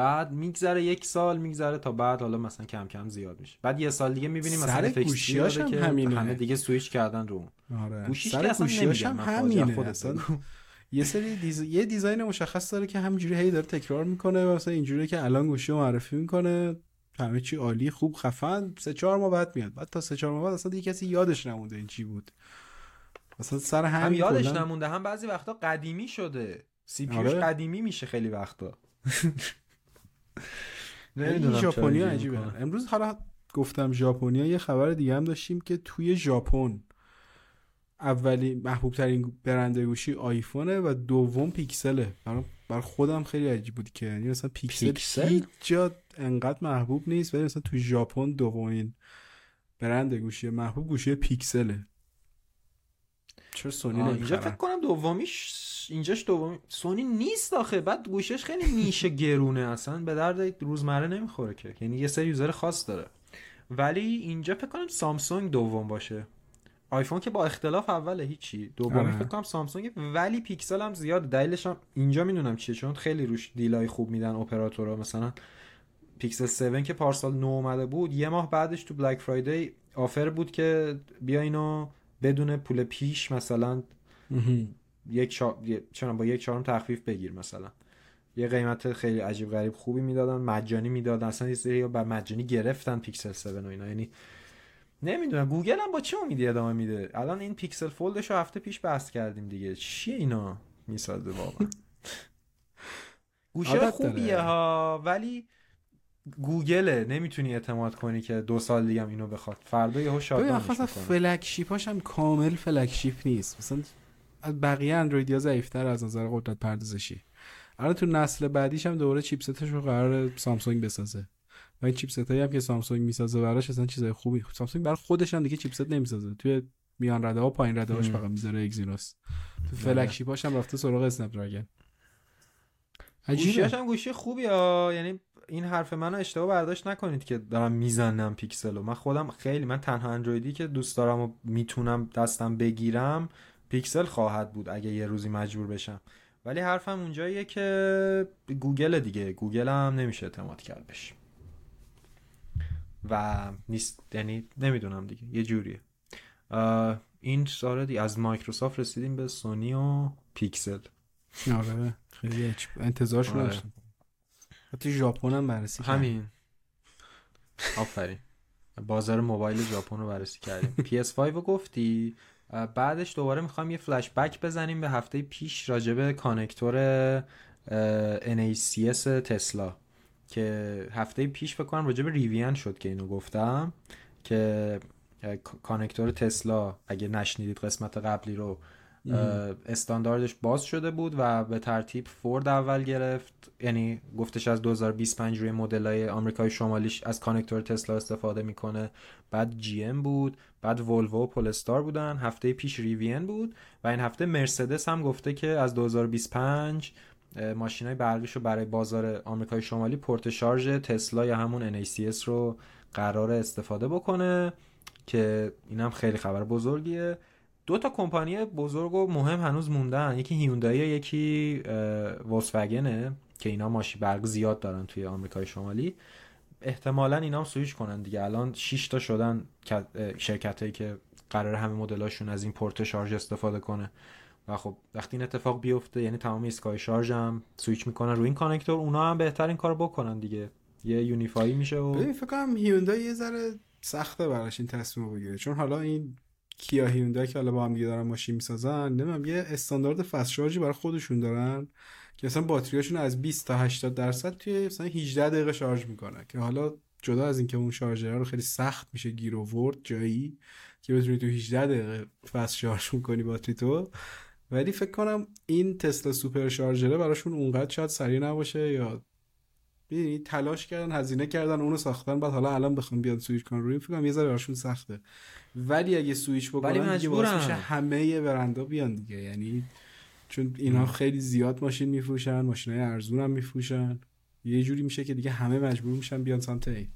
بعد میگذره یک سال میگذره تا بعد حالا مثلا کم کم زیاد میشه. بعد یه سال دیگه می‌بینیم مثلا گوشیاش هم که همینه. همه دیگه سویچ کردن رو آره. گوشیش سر گوشیاش هم همینه [laughs] یه سری دیز... یه دیزاین مشخص داره که همینجوری هی داره تکرار می‌کنه و مثلا اینجوری که الان گوشی رو معرفی می‌کنه. همه چی عالی خوب خفن. سه چهار ماه بعد میاد. بعد تا سه چهار ماه بعد اصلا دیگه کسی یادش نمونده این چی بود. مثلا سر همین هم یادش نمونده هم بعضی وقتا قدیمی شده. سی آره. قدیمی میشه خیلی وقتا. [laughs] این ژاپنیا عجیبه. امروز حالا گفتم ژاپنیا یه خبر دیگه هم داشتیم که توی ژاپن اولی محبوب ترین برند گوشی آیفونه و دوم پیکسله. بر خودم خیلی عجیب بود که یعنی مثلا پیکسل, پیکسل؟ هیچ جا انقدر محبوب نیست ولی مثلا تو ژاپن دومین برند گوشی محبوب گوشی پیکسله. چرا سونی اینجا فکر کنم دومیش اینجاش دومی سونی نیست آخه. بعد گوشیش خیلی niche ه [laughs] گرونه اصلا. به درد روزمره نمی‌خوره که. یعنی یه سری user خاص داره. ولی اینجا فکر کنم سامسونگ دوم باشه. آیفون که با اختلاف اوله هیچی. دومی. فکر کنم سامسونگ. ولی پیکسل هم زیاد دلیلش هم اینجا می‌دونم چیه. چون خیلی روش deal ای خوب میدن اپراتورها مثلا پیکسل 7 که پارسال نو اومده بود یه ماه بعدش تو Black Friday offer بود که بیا اینو بدون پول پیش مثلا یک. چرا با یک چهارم تخفیف بگیر مثلا. یه قیمت خیلی عجیب غریب خوبی می‌دادن مجانی می‌دادن اصلا یه سری با مجانی گرفتن پیکسل 7 و اینا. یعنی نمی‌دونم گوگل هم با چه امیدی ادامه میده؟ الان این پیکسل فولدش رو هفته پیش بحث کردیم دیگه. چیه اینا می‌سازه واقعا؟ [laughs] گوشی خوبیه ها ولی گوگله نمی‌تونی اعتماد کنی که دو سال دیگه اینو بخواد. فردا یهو شادمانش می‌کنه flag ship اش هم کامل flagship نیست. مثلا بقیه اندرویدیا ضعیفتر از نظر قدرت پردازشی. الان تو نسل بعدیش هم دوباره chipset ش رو قرار سامسونگ بسازه. و این chipset هایی هم که سامسونگ می‌سازه براش اصلا چیزای خوبی سامسونگ برای خودش هم دیگه chipset نمی‌سازه. توی میان رده ها پایین رده هاش فقط می‌ذاره اگزینوس تو flagship اش هم رفته سراغ اسنپ دراگون گوشیاش هم گوشی خوبی ها. یعنی این حرف منو اشتباه برداشت نکنید که دارم می‌زنم پیکسلو. من خودم خیلی من تنها اندرویدی که دوست دارم و می‌تونم دستم بگیرم پیکسل خواهد بود اگه یه روزی مجبور بشم. ولی حرفم اونجاییه که گوگل دیگه. گوگل هم نمیشه اعتماد کرد بشه و نیست. یعنی نمی‌دونم دیگه. یه جوریه. این ساره دی از مایکروسافت رسیدیم به سونی و پیکسل. آره. خیلی انتظارش رو آره. حتی ژاپن هم بررسی همین. آفرین. بازار موبایل ژاپن رو بررسی کردیم. PS5 رو گفتی. بعدش دوباره می‌خوام یه فلش بک بزنیم به هفته پیش راجب connector NACS تسلا. که هفته پیش فکر کنم راجب ریویان شد که اینو گفتم که connector تسلا اگه نشنیدید قسمت قبلی رو استانداردش باز شده بود و به ترتیب فورد اول گرفت. یعنی گفتش از 2025 روی مدل های آمریکای شمالیش از connector تسلا استفاده می‌کنه. بعد جی ام بود بعد ولوو و پولستار بودن. هفته پیش ریوین بود و این هفته مرسدس هم گفته که از 2025 ماشین های برقیش رو برای بازار آمریکای شمالی پورت شارژ تسلا یا همون NACS رو قرار استفاده بکنه که اینم خیلی خبر بزرگیه. دو تا کمپانی بزرگ و مهم هنوز موندن. یکی هیوندای یکی وولکسواگنه که اینا ماشین برق زیاد دارن توی آمریکای شمالی. احتمالا اینا هم سویش کنن دیگه. الان 6 تا شدن شرکت هایی که قرار همه مدلاشون از این پورت شارژ استفاده کنه. و خب وقتی این اتفاق بیفته یعنی تمام ایستگاه‌های شارژ هم سویچ می‌کنن روی این connector اونا هم بهتر این کار بکنن دیگه. یه unify ی میشه و ببین فکر کنم هیوندای یه ذره سخته براش این تصمیم بگیره. چون حالا این کیا هیوندای که حالا با هم دیگه دارن ماشین می‌سازن نمی‌دونم یه استاندارد fast charge ی برای خودشون دارن که مثلا باتریاشون از 20 تا 80 درصد توی مثلا 18 دقیقه شارژ می‌کنه که حالا جدا از اینکه اون charger رو خیلی سخت میشه گیر آورد جایی که بتونی تو 18 دقیقه fast charge کنی باتری تو. ولی فکر کنم این تسلا supercharger ه براشون اونقدر شاید سریع نباشه یا ببینی تلاش کردن هزینه کردن اونو ساختن بعد حالا الان بخوام بیاد سویچ کنن روی فکر کنم یه ذره براشون سخته. ولی اگه سویچ بکنن ولی مجبورن. میشه همه برندا بیان دیگه. یعنی چون اینا خیلی زیاد ماشین میفروشن ماشینای ارزون هم میفروشن. یه جوری میشه که دیگه همه مجبور میشن بیان سمت ای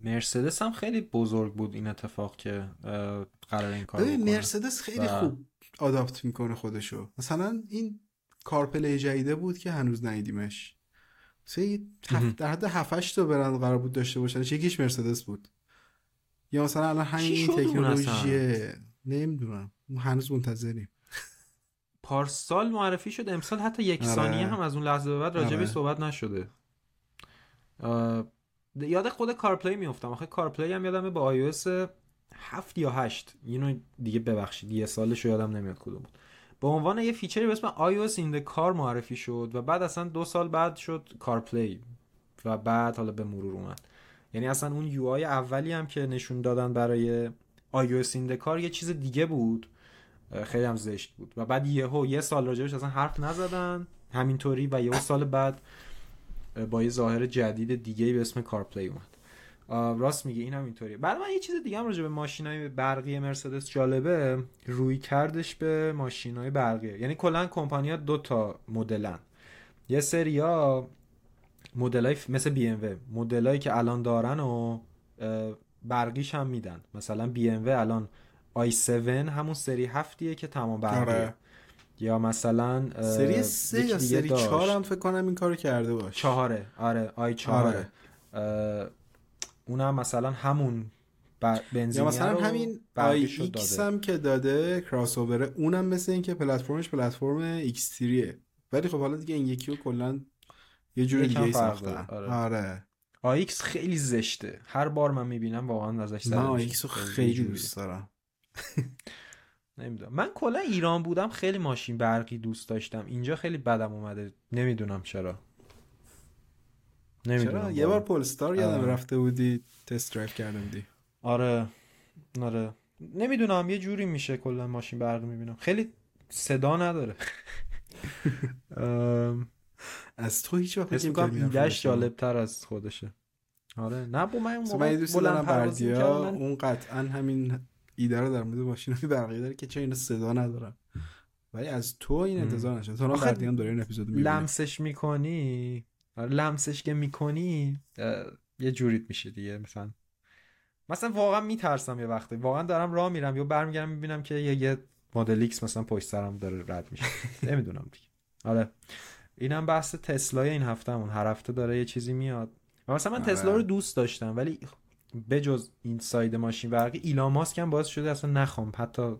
مرسدس هم خیلی بزرگ بود این اتفاق که قرار این کار بکنه. مرسدس خیلی خوب آداپت می‌کنه خودشو. مثلا این کارپلی جدیده بود که هنوز ندیدیمش. در حد 7 تا برند قرار بود داشته باشن یکیش مرسدس بود. یا مثلا الان همین این تکنولوژی؟ نمی‌دونم. هنوز منتظریم. پارسال معرفی شد. امسال حتی یک آره. ثانیه هم از اون لحظه به بعد راجبی آره. صحبت نشده. یاد خود CarPlay میفتم آخه CarPlay هم یادمه با آی هفت یا هشت. اینو دیگه ببخشید. یه سالش یادم نمیاد کدوم بود. به عنوان یه feature ی به اسم iOS این کار معرفی شد و بعد اصلا دو سال بعد شد CarPlay و بعد حالا به مرور اومد. یعنی اصلا اون یو آی اولی هم که نشون دادن برای iOS این کار یه چیز دیگه بود. خیلی هم زشت بود. و بعد یهو یه سال راجبش اصلا حرف نزدن. همینطوری و یه سال بعد با یه ظاهر جدید دیگه به اسم کارپلی اومد. راست میگه این هم اینطوریه. بعد من یه چیز دیگه هم راجع به ماشینای برقی مرسدس جالبه. روی کردش به ماشینای برقی یعنی کلا کمپانی‌ها دو تا مدلن. یه سریا مدلای مثل بی ام و مدلایی که الان دارن و برقیش هم میدن. مثلا بی ام الان i7 همون سری هفتیه که تمام برقیه. آره. یا مثلا سری 3 یا سری 4 هم فکر کنم این کارو کرده باش. چهاره. آره i4 آره. اونم مثلا همون بنزین یا مثلا همین iX هم که داده کراس اووره اونم مثل اینکه پلتفرمش پلتفرم X3 یه ولی خب حالا دیگه این یکی رو کلا یه جور دیگه ساختن. آره. آره. iX خیلی زشته. هر بار من می‌بینم واقعا ازش من iX رو خیلی دوست دارم. [laughs] نمی‌دونم. من کلا ایران بودم خیلی ماشین برقی دوست داشتم. اینجا خیلی بدم اومده. نمی‌دونم چرا. نمی‌دونم چرا؟ یه بار Polestar یادم رفته بودی test drive کرده بودی آره. آره. نمی‌دونم یه جوری میشه کلا ماشین برقی می‌بینم. خیلی صدا نداره. [laughs] از تو هیچ وقت حس ایدهش جالب تر از خودشه. آره نه با من اون موقع بلند بردیا اون قطعا همین ایده رو در مورد ماشین های برقی داره که چه اینا صدا ندارن. ولی از تو این انتظار نشه تو بردیان داره این اپیزود می‌بینه. لمسش می‌کنی؟ آره لمسش که می‌کنی یه جوریت میشه دیگه مثلا. مثلا واقعا میترسم یه وقتی. واقعا دارم راه میرم. یا برمیگردم می‌بینم که یه, یه Model X مثلا پشت سرم داره رد میشه. [laughs] نمی‌دونم دیگه. آره. اینم بحث تسلا این هفتهمون. هر هفته داره یه چیزی میاد. و مثلا من تسلا رو آره. دوست داشتم ولی بجز این side ماشین برقی ایلان ماسک هم باعث شده اصلا نخوام. حتی آره،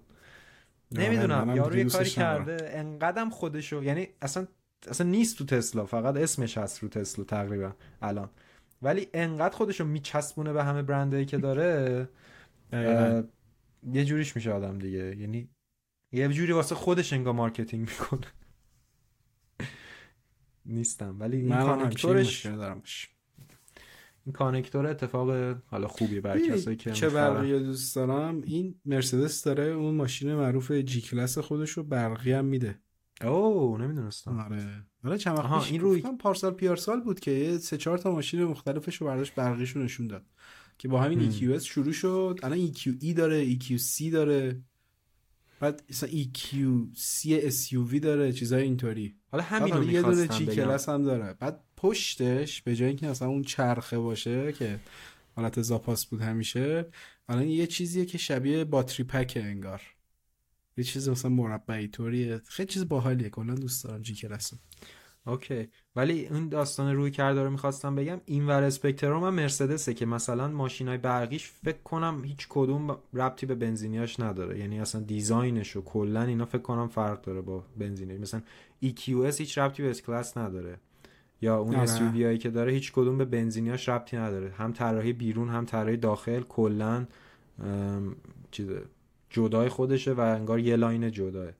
نمی‌دونم یارو یه کاری کرده انقدرم خودشو یعنی اصلا اصلا نیست تو تسلا فقط اسمش هست رو تسلا تقریبا الان. ولی انقدر خودشو میچسبونه به همه برندهایی که داره [laughs] یه جوریش میشه آدم دیگه. یعنی یه جوری واسه خودش انگار marketing می‌کنه. نیستم. ولی این connector ش این connector اتفاق حالا خوبی بر کسایی که چه برقی دوست دارم این مرسدس داره اون ماشین معروف G-Class خودش رو برقی هم میده. اوه نمی‌دونستم. آره. آره چند وقت این روی پارسال پیارسال بود که سه چهار تا ماشین مختلفش رو برداشت برقیش رو نشون داد. که با همین EQS شروع شد. الان EQE داره EQC داره. بعد مثلا EQC SUV داره چیزای اینطوری. حالا همین رو یه دونه چی کلاس هم داره. بعد پشتش به جای اینکه مثلا اون چرخه باشه که حالت زاپاس بود همیشه الان یه چیزیه که شبیه باتری پک انگار. یه چیز مثلا مربعی طوریه. خیلی چیز باحالیه کلا دوست دارم جی کلاس اوکی. ولی این داستان رویکرده رو می‌خواستم بگم این ور spectrum هم مرسدسه که مثلا ماشین های برقیش فکر کنم هیچ کدوم ربطی به بنزینیاش نداره. یعنی اصلا design ش و کلا اینا فکر کنم فرق داره با بنزینی مثلا EQS هیچ ربطی به کلاس نداره. یا اون SUV هایی که داره هیچ کدوم به بنزینیاش ربطی نداره. هم طراحی بیرون هم طراحی داخل کلا چیزه جدای خودشه و انگار یه line جداه.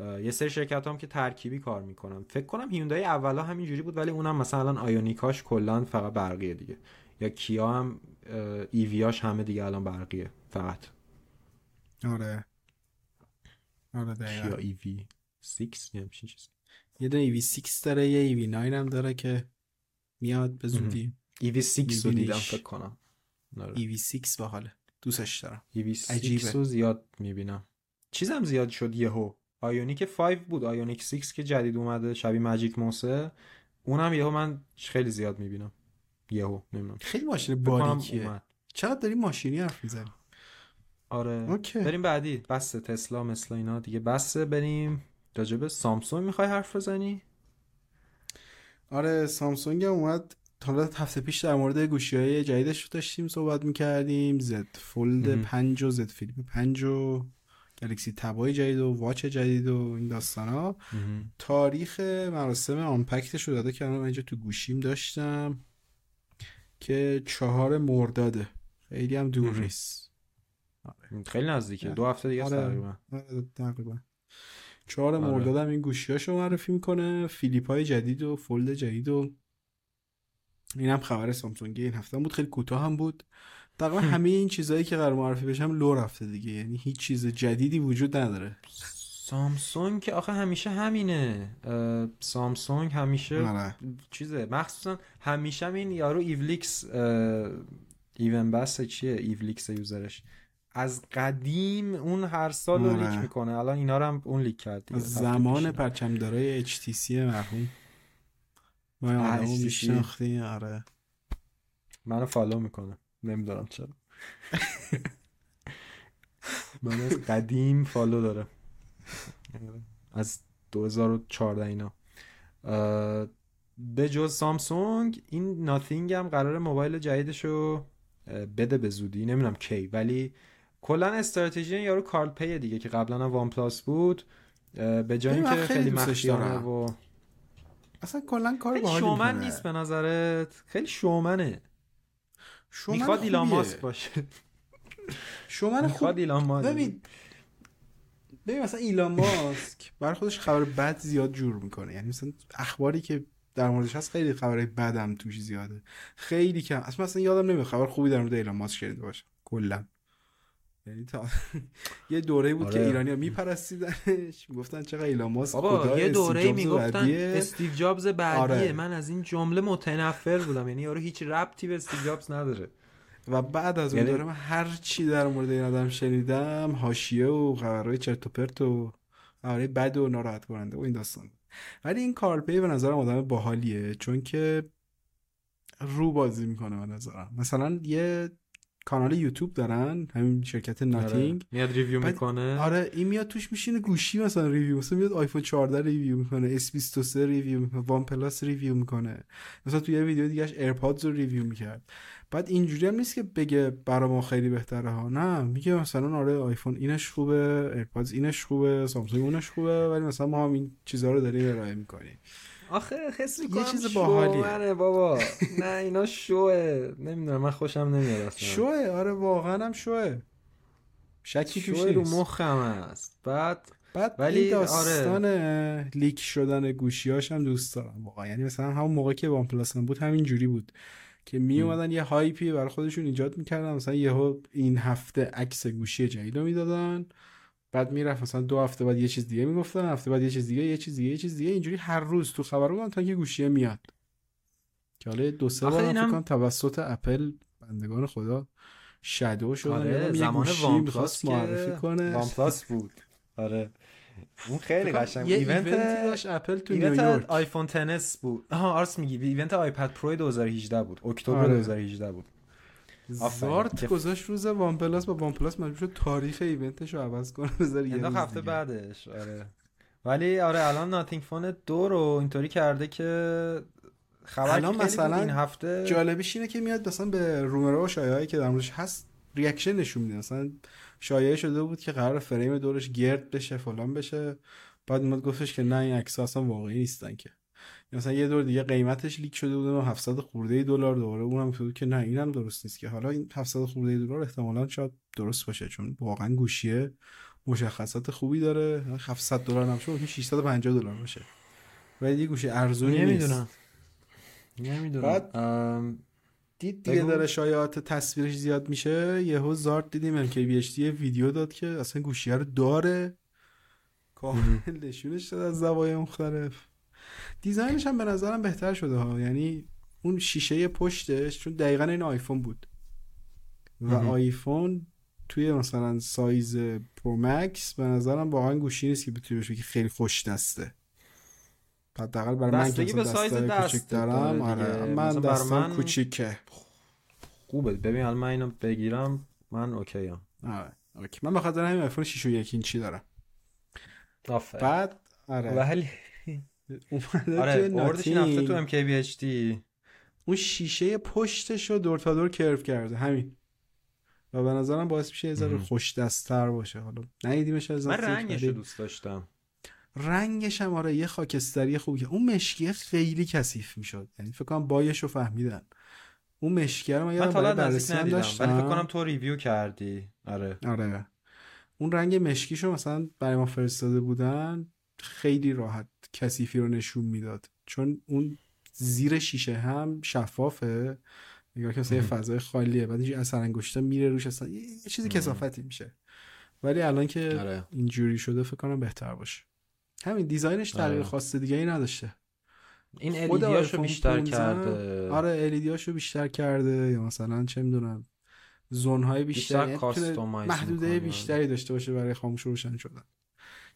یه سری شرکت هم که ترکیبی کار می‌کنن. فکر کنم هیوندای اولا همینجوری بود ولی اونم مثلا آیونیکاش کلا فقط برقیه دیگه. یا کیا هم ایویاش همه دیگه الان برقیه فقط. آره. آره دقیقا. کیا ایوی 6 یه چیز یه دونه ایوی 6 داره یه ایوی 9 هم داره که میاد به زودی. ایوی 6 رو دیدم فکر کنم. ایوی 6 باحاله. دوستش دارم. EV6 رو زیاد می‌بینم. چیزم زیاد شد یهو. Ioniq 5 بود. Ioniq 6 که جدید اومده شبیه Magic Mouse ه اونم یهو من خیلی زیاد می‌بینم. یهو نمی‌دونم. خیلی ماشین باریکیه چقدر داری ماشینی حرف می‌زنی؟ آره. okay. بریم بعدی. بس تسلا مثل اینا. دیگه بس بریم. راجب سامسونگ می‌خوای حرف بزنی؟ آره سامسونگ هم اومد. تا هفته پیش در مورد گوشی های جدیدش رو داشتیم صحبت می‌کردیم. Z Fold 5 و Z Flip 5 و گلکسی تبای جدید و واچ جدید و این داستان ها تاریخ مراسم آنپکتش رو داده که من اینجا تو گوشیم داشتم که چهار مرداده. خیلی هم دور نیست. آره. خیلی نزدیکه. دو هفته دیگه آره. تقریبا. آره، تقریبا. چهار آره. مرداد هم این گوشی هاشو معرفی می‌کنه. فیلیپ های جدید و فولد جدید و این هم خبر سامسونگی این هفته بود. خیلی کوتاه هم بود. تقریبا همه این چیزهایی که قرار معرفی بشه لو رفته دیگه. یعنی هیچ چیز جدیدی وجود نداره. سامسونگ که آخه همیشه همینه. سامسونگ همیشه آره. چیزه. مخصوصا همیشه این یارو evleaks Evan Blass چیه؟ evleaks user ش. از قدیم اون هر سال رو leak آره. می‌کنه. الان اینا رو هم اون leak کرد زمان پرچمدارای HTC مرحوم. ما میشناختی؟ آره. منو follow می‌کنه. نمی‌دونم چرا. [laughs] من از قدیم follow داره از 2014 اینا. به جز سامسونگ این Nothing هم قرار موبایل جدیدشو بده به زودی. نمی‌دونم کی. ولی کلا استراتژی یارو Carl Pei دیگه که قبلا هم OnePlus بود به جای اینکه خیلی مخفیانه و اصلا کلا کار خیلی شومن نیست به نظرت؟ خیلی شومنه. می‌خواد ایلان ماسک باشه. شومن خوب ایلان ماسک. ببین ببین مثلا ایلان ماسک برای خودش خبر بد زیاد جور می‌کنه. یعنی مثلا اخباری که در موردش هست خیلی خبرهای بدم توش زیاده. خیلی کم. اصلا مثلا یادم نمیاد خبر خوبی در مورد ایلان ماسک شنیده باشه کلا. یعنی تا [laughs] یه دوره بود آره. که ایرانیا میپرستیدنش. می‌گفتن چقدر ایلان ماسک بابا یه دوره می‌گفتن استیو جابز بعدیه. آره. من از این جمله متنفر بودم. یعنی یارو هیچ ربطی به استیو جابز نداره. و بعد از اون یعنی... دوره من هر چی در مورد این آدم شنیدم حاشیه و خبرهای چرت و پرت و خبرهای بد و ناراحت کننده و این داستان. ولی این کارپی به نظرم آدم باحالیه چون که رو بازی می‌کنه به نظرم. مثلا یه کانال یوتیوب دارن همین شرکت Nothing. آره. میاد ریویو می‌کنه. آره این میاد توش میشینه گوشی مثلا review مثلا میاد آیفون 14 review می‌کنه S23 review می‌کنه OnePlus review می‌کنه. مثلا تو یه ویدیو دیگهش AirPods رو review می‌کرد. بعد اینجوری هم نیست که بگه برا ما خیلی بهتره ها. نه میگه مثلا آره آیفون اینش خوبه AirPods اینش خوبه سامسونگ اونش خوبه ولی مثلا ما هم این چیزها رو داریم ارائه می‌کنیم. آخه حس یه چیز باحالیه بابا. نه اینا شوه. نمی‌دونم من خوشم نمیاد اصلا. شوه؟ آره واقعا هم شوه. شکی توش رو مخم هست بعد بعد ولی این داستان آره. leak شدن گوشیاش هم دوست دارم واقعا. یعنی مثلا همون موقع که OnePlus بود همین جوری بود که می اومدن یه hype ی برای خودشون ایجاد می‌کردن. مثلا یهو این هفته عکس گوشی جدید رو می‌دادن. بعد می‌رفت مثلا دو هفته بعد یه چیز دیگه می‌گفتن هفته بعد یه چیز دیگه یه چیز دیگه یه چیز دیگه. اینجوری هر روز تو خبر بودن تا که گوشیه میاد. که حالا دو سه بار اینم... توسط اپل بندگان خدا شادو شد آره زمان وان پلاس معرفی کنه. وان پلاس بود. آره. اون خیلی قشنگ بود. ایونت داشت اپل تو نیویورک. آیفون تنس بود. آها آرس میگی. ایونت آیپد پرو 2018 بود. اکتبر آره. 2018 بود. زارت گذاشت روز وان پلاس با وان پلاس مجبور شد تاریخ ایونتش رو عوض کنه. بذار یه هفته بعدش آره. ولی آره الان Nothing Phone دو رو اینطوری کرده که خبر الان مثلا این هفته جالبیش اینه که میاد مثلا به rumor ها و شایعه‌ای که در موردش هست reaction نشون میده. مثلا شایعه شده بود که قرار فریم دورش گرد بشه فلان بشه. بعد اومد گفتش که نه این عکس اصلا واقعی نیستن که. مثلا یه دور دیگه قیمتش leak شده بود 700 خورده دلار دوباره اونم گفت که نه اینم درست نیست که. حالا این 700 خورده دلار احتمالا شاید درست باشه چون واقعا گوشیه مشخصات خوبی داره. 700 دلار هم شد 650 دلار باشه. ولی یه گوشی ارزونی نمی‌دونم. نمی‌دونم. بعد دید دیگه داره شایعات تصویرش زیاد میشه. یهو زارت دیدیم ام کی ویدیو داد که اصلا گوشیه رو داره. کامل نشونش داد از زوایای مختلف. دیزاینش هم به نظرم بهتر شده ها. یعنی اون شیشه پشتش چون دقیقا این آیفون بود. و آیفون توی مثلا سایز Pro Max به نظرم واقعا گوشی نیست که بتونی بشه که خیلی خوش دسته. حداقل برای من که به سایز دست دارم آره. من دستم من... کوچیکه. خوبه. ببین الان من اینو بگیرم من okay ام آره okay. من بخاطر همین آیفون 6 و 1 اینچی دارم. آفر. بعد آره. ولی آره اوردش این هفته تو MKBHD اون شیشه پشتش رو دور تا دور کرو کرده همین. و به نظرم باعث میشه یه ذره خوش دستتر باشه. حالا ندیدیمش از من رنگش رو دوست داشتم. رنگش هم آره یه خاکستری خوبی اون مشکیه خیلی کثیف می‌شد. یعنی فکر کنم بایش رو فهمیدن. اون مشکیه رو من یادم برای بررسی داشتم ولی فکر کنم تو ریویو کردی. آره. آره. اون رنگ مشکیشو مثلا برای ما فرستاده بودن. خیلی راحت کثیفی رو نشون می‌داد. چون اون زیر شیشه هم شفافه. نگاه که فضای خالیه. بعد اینجوری اثر انگشتا میره روش اصلا یه چیزی کسافتی میشه. ولی الان که آره. اینجوری شده فکر کنم بهتر باشه. همین دیزاینش تغییر آره. خاص دیگه ای نداشته. این الیدیاشو بیشتر کرده. آره الیدیاشو بیشتر کرده. یا مثلا چه می‌دونم زون های بیشتر, بیشتر محدوده بیشتری داشته باشه برای خاموش روشن شدن.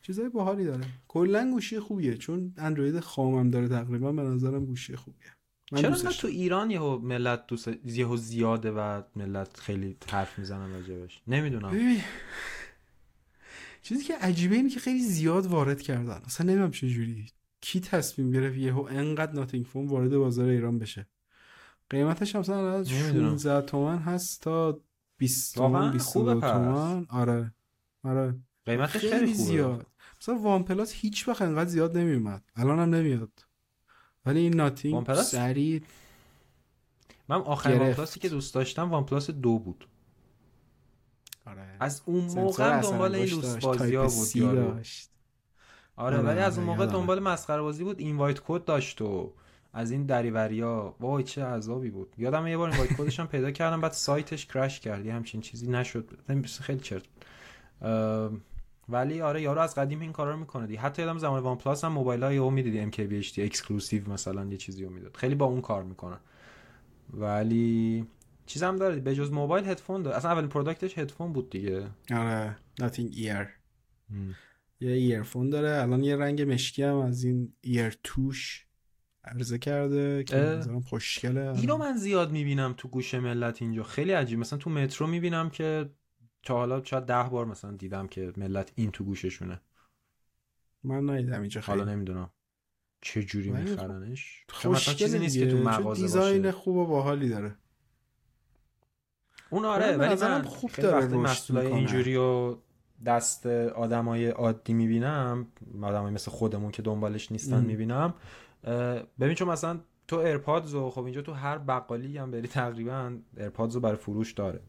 چیزای باحالی داره. کلا گوشی خوبیه چون اندروید خامم داره تقریبا به نظرم گوشی خوبیه. من چرا نه تو ایران یهو ملت دوست یهو زیاده و ملت خیلی حرف می‌زنن راجبش؟ نمی‌دونم. چیزی که عجیبه اینه که خیلی زیاد وارد کردن. اصلا نمی‌دونم چه جوری کی تصمیم گرفت یهو انقدر ناتینگ فون وارد بازار ایران بشه؟ قیمتش مثلا از 16 تومن هست تا 20 تومن 22 تومن. آره. آره. قیمتش خیلی, خیلی زیاد. مثلا OnePlus هیچ وقت انقدر زیاد نمیومد الان هم نمیاد ولی این Nothing سریع من آخرین OnePlus ی که دوست داشتم OnePlus دو بود. آره. از اون موقع دنبال این لوس بازی ها بود داشت. آره ولی از اون موقع دنبال مسخره بازی بود. invite code داشت و از این دری وریا. وای چه عذابی بود. یادم یه بار invite code ش هم پیدا کردم بعد سایتش crash کرد. همچین چیزی نشد. خیلی چرت. ولی آره یارو از قدیم این کارا رو می‌کنه دی حتی یادم زمان وان پلاس هم موبایل های او می‌دیدی ام کی اکسکلوسیو مثلا یه چیزی رو می‌داد. خیلی با اون کار می‌کنن. ولی چیز هم داره به جز موبایل هدفون داره. اصلا اولین پروداکتش هدفون بود دیگه. آره ناتینگ ایر یه ایرفون داره. الان یه رنگ مشکی هم از این ایر توش عرضه کرده که مثلا خوشگله. اینو من زیاد می‌بینم تو گوش ملت اینجا. خیلی عجیب مثلا تو مترو می‌بینم که تا حالا شاید ده بار مثلا دیدم که ملت این تو گوششونه. من ندیدم اینجا خیلی. حالا نمی‌دونم. چه جوری میخرنش؟ خوشگل چیزی نیست که تو مغازه دیزاین خوب و باحالی داره. اون آره ولی من خوب داره وقتی اینجوری و دست آدمای عادی می‌بینم آدمای مثل خودمون که دنبالش نیستن می‌بینم ببین چون مثلا تو AirPods و خب اینجا تو هر بقالی هم بری تقریبا AirPods رو برای فروش داره.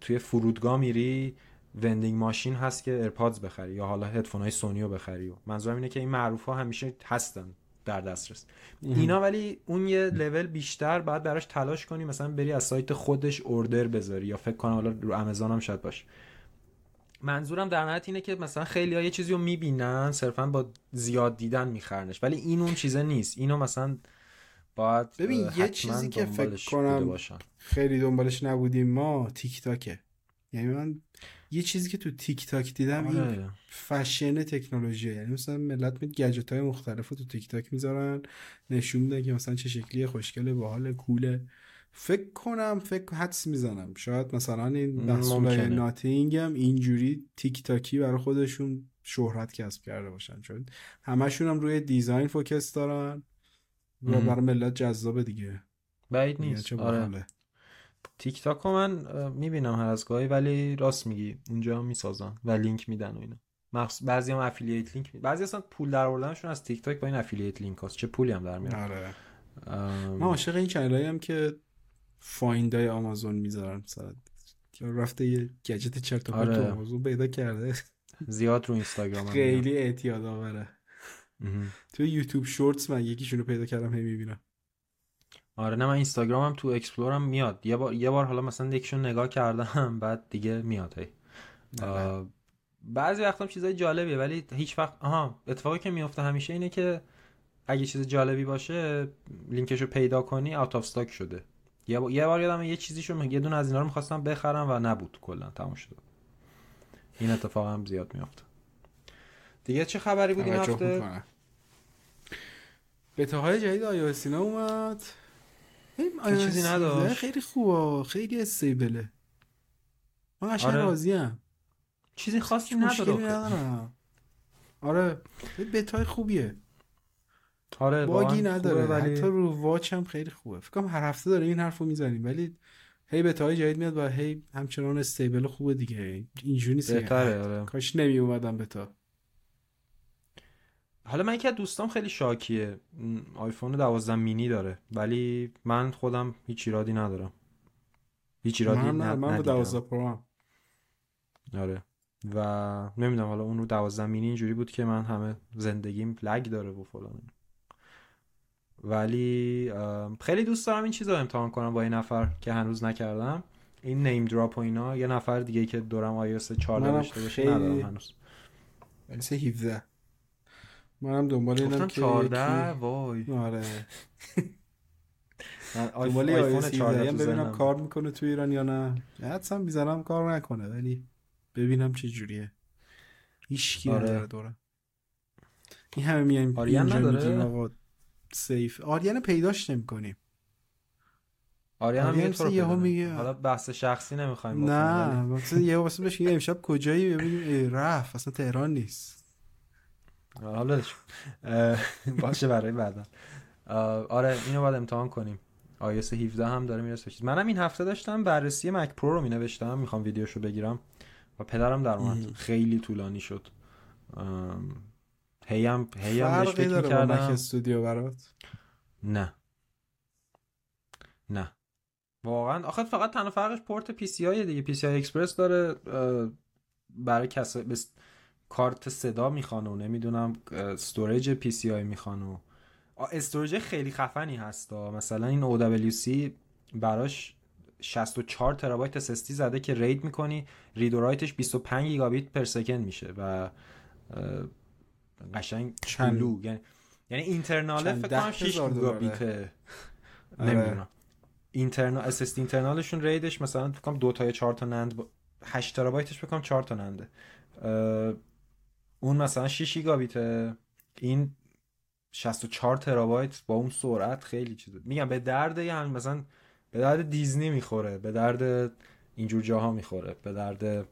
توی فرودگاه میری vending machine هست که AirPods بخری یا حالا هدفون های سونی رو بخری و منظورم اینه که این معروف ها همیشه هستن در دسترس. اینا ولی اون یه لول بیشتر بعد براش تلاش کنی مثلا بری از سایت خودش order بذاری یا فکر کنم حالا رو آمازون هم شاید باشه. منظورم در نهایت اینه که مثلا خیلی ها یه چیزی رو می‌بینن صرفا با زیاد دیدن میخرنش. ولی این اون چیزه نیست. اینو مثلا باید ببین یه چیزی که فکر کنم خیلی دنبالش نبودیم ما تیک تاکه یعنی من یه چیزی که تو تیک تاک دیدم این آره. فشن تکنولوژی. یعنی مثلا ملت می گجت های مختلف رو تو تیک تاک می‌ذارن نشون میدن که مثلا چه شکلی خوشگله باحال کوله. فکر کنم فکر حدس می‌زنم. شاید مثلا این محصولای ناتینگ هم اینجوری تیک تاکی برای خودشون شهرت کسب کرده باشن. چون همشون هم روی design focus دارن. و برای ملت جذاب دیگه. بعید نیست. آره. تیک تاک من می‌بینم هر از گاهی ولی راست میگی اونجا می‌سازن و لینک میدن و اینا. مخص... بعضی هم affiliate link می... بعضی اصلا پول در آوردنشون از تیک تاک با این affiliate link هست چه پولی هم در میاد. آره. من عاشق این channel هم که find های Amazon می‌ذارن مثلا رفته یه گجت چرت و آره. تو آمازون پیدا کرده. زیاد رو اینستاگرام خیلی اعتیاد آوره. تو YouTube Shorts من یکیشون رو پیدا کردم هی می‌بینم. آره نه من اینستاگرامم تو explore م میاد. یه بار یه بار حالا مثلا یکیشون نگاه کردم بعد دیگه میاد هی. بعضی وقتام چیزای جالبیه ولی هیچ وقت آها اتفاقی که میفته همیشه اینه که اگه چیز جالبی باشه لینکشو پیدا کنی out of stock شده. یه بار, یه بار یادم یه چیزیشو یه دونه از اینا رو می‌خواستم بخرم و نبود کلا تموم شد. این اتفاق هم زیاد میفته دیگه چه خبری بود این هفته؟ بتا های جدید آیا سینا اومد. چیزی نداشت. خیلی خوبه خیلی استیبله. من قشنگ آره. راضیم چیزی خاصی نداره آره بتای خوبیه. آره باگی نداره ولی... حتی رو واچ هم خیلی خوبه. فکر کنم هر هفته داره این حرفو می‌زنیم ولی هی بتای جدید میاد و هی همچنان stable خوبه دیگه. اینجوری نیست آره. کاش نمی اومدم بتا. حالا من یکی از دوستام خیلی شاکیه. آیفون 12 مینی داره. ولی من خودم هیچ ایرادی ندارم. هیچ ایرادی من نه من با 12 Pro هم. آره. و نمی‌دونم حالا اون رو 12 مینی اینجوری بود که من همه زندگیم lag داره و فلان. ولی خیلی دوست دارم این چیز رو امتحان کنم با این نفر که هنوز نکردم. این نیم دراپ و اینا یه نفر دیگه که دورم آیوس 14 داشته باشه ندارم هنوز. 17 منم دنبال اینم که 14 وای. آره. [laughs] دنبال آیفون 14 ببینم کار می‌کنه تو ایران یا نه. حدسم می‌زنم کار نکنه ولی ببینم چه جوریه. هیچ کی آره. دوره. این همه میایم آریان نداره؟ آقا سیف. آریان پیداش نمی‌کنیم آریان هم یه یهو میگه حالا بحث شخصی نمی‌خوایم نه مثلا یهو واسه بهش امشب کجایی؟ ببینیم رفت اصلا تهران نیست. حالا باشه برای بعدا. آره اینو باید امتحان کنیم. آیس 17 هم داره می‌رسه. منم این هفته داشتم بررسی مک پرو رو می نوشتم می‌خوام ویدیوشو بگیرم. و پدرم در اومد. خیلی طولانی شد. هیم بهش فکر می‌کردم. مک استودیو برات؟ نه. نه. واقعا. آخه فقط تنها فرقش port PCI دیگه. PCI Express داره برای کسایی کارت صدا می‌خوان و نمی‌دونم storage PCI می‌خوان و storage خیلی خفنی هست مثلا این سی براش 64 ترابایت SSD زده که RAID می‌کنی read و write ش 25 گیگابیت per second میشه و قشنگ چلو یعنی یعنی internal فکر کنم 6 گیگابیت. نمی‌دونم. internal اس internal شون read ش مثلا فکر کنم 2 تا یا 4 تا NAND 8 ترابایتش فکر کنم 4 تا NAND ه. اون مثلا 6 گیگابیت این 64 ترابایت با اون سرعت خیلی چیزه. میگم به درد یه مثلا به درد دیزنی می‌خوره به درد اینجور جاها می‌خوره به درد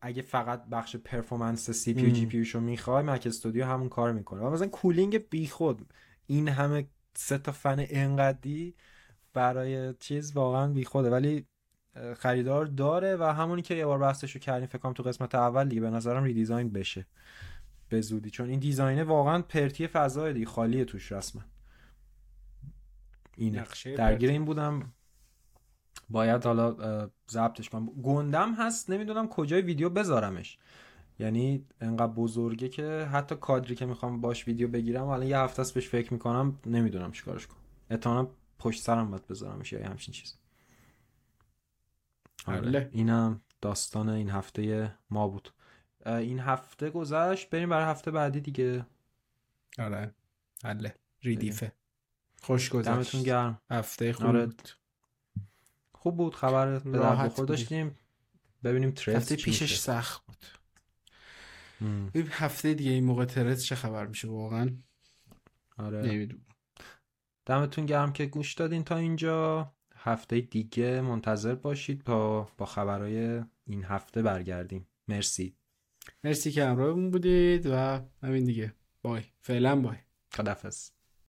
اگه فقط بخش performance CPU GPU شو می‌خوای Mac Studio همون کار می‌کنه. و مثلا cooling بیخود. این همه سه تا فن انقدی برای چیز واقعا بیخوده. ولی خریدار داره و همونی که یه بار بحثشو کردیم فکر کنم تو قسمت اول دیگه به نظرم redesign بشه. به زودی چون این دیزاینه واقعا پرتی فضای دیگه خالیه توش رسما. اینه. درگیر این بودم. باید حالا ضبطش کنم. گندم هست نمی‌دونم کجای ویدیو بذارمش. یعنی انقدر بزرگه که حتی کادری که می‌خوام باش ویدیو بگیرم الان یه هفته است بهش فکر می‌کنم نمی‌دونم چیکارش کنم. احتمالاً پشت سرم باید بذارمش یا همچین چیز آره. اینم داستان این هفته ما بود. این هفته گذشت بریم برای هفته بعدی دیگه. آره. حله. ریدیفه خوش گذشت. دمتون گرم. هفته خوب آره. بود. خوب بود. خبر به درد داشتیم. ببینیم ترست هفته پیشش سخت بود. ببین هفته دیگه این موقع ترست چه خبر میشه واقعا؟ آره. نمی‌دونم. دمتون گرم که گوش دادین تا اینجا. هفته دیگه منتظر باشید تا با خبرهای این هفته برگردیم. مرسی. مرسی که همراهمون بودید و همین دیگه. بای. فعلا بای. خدافظ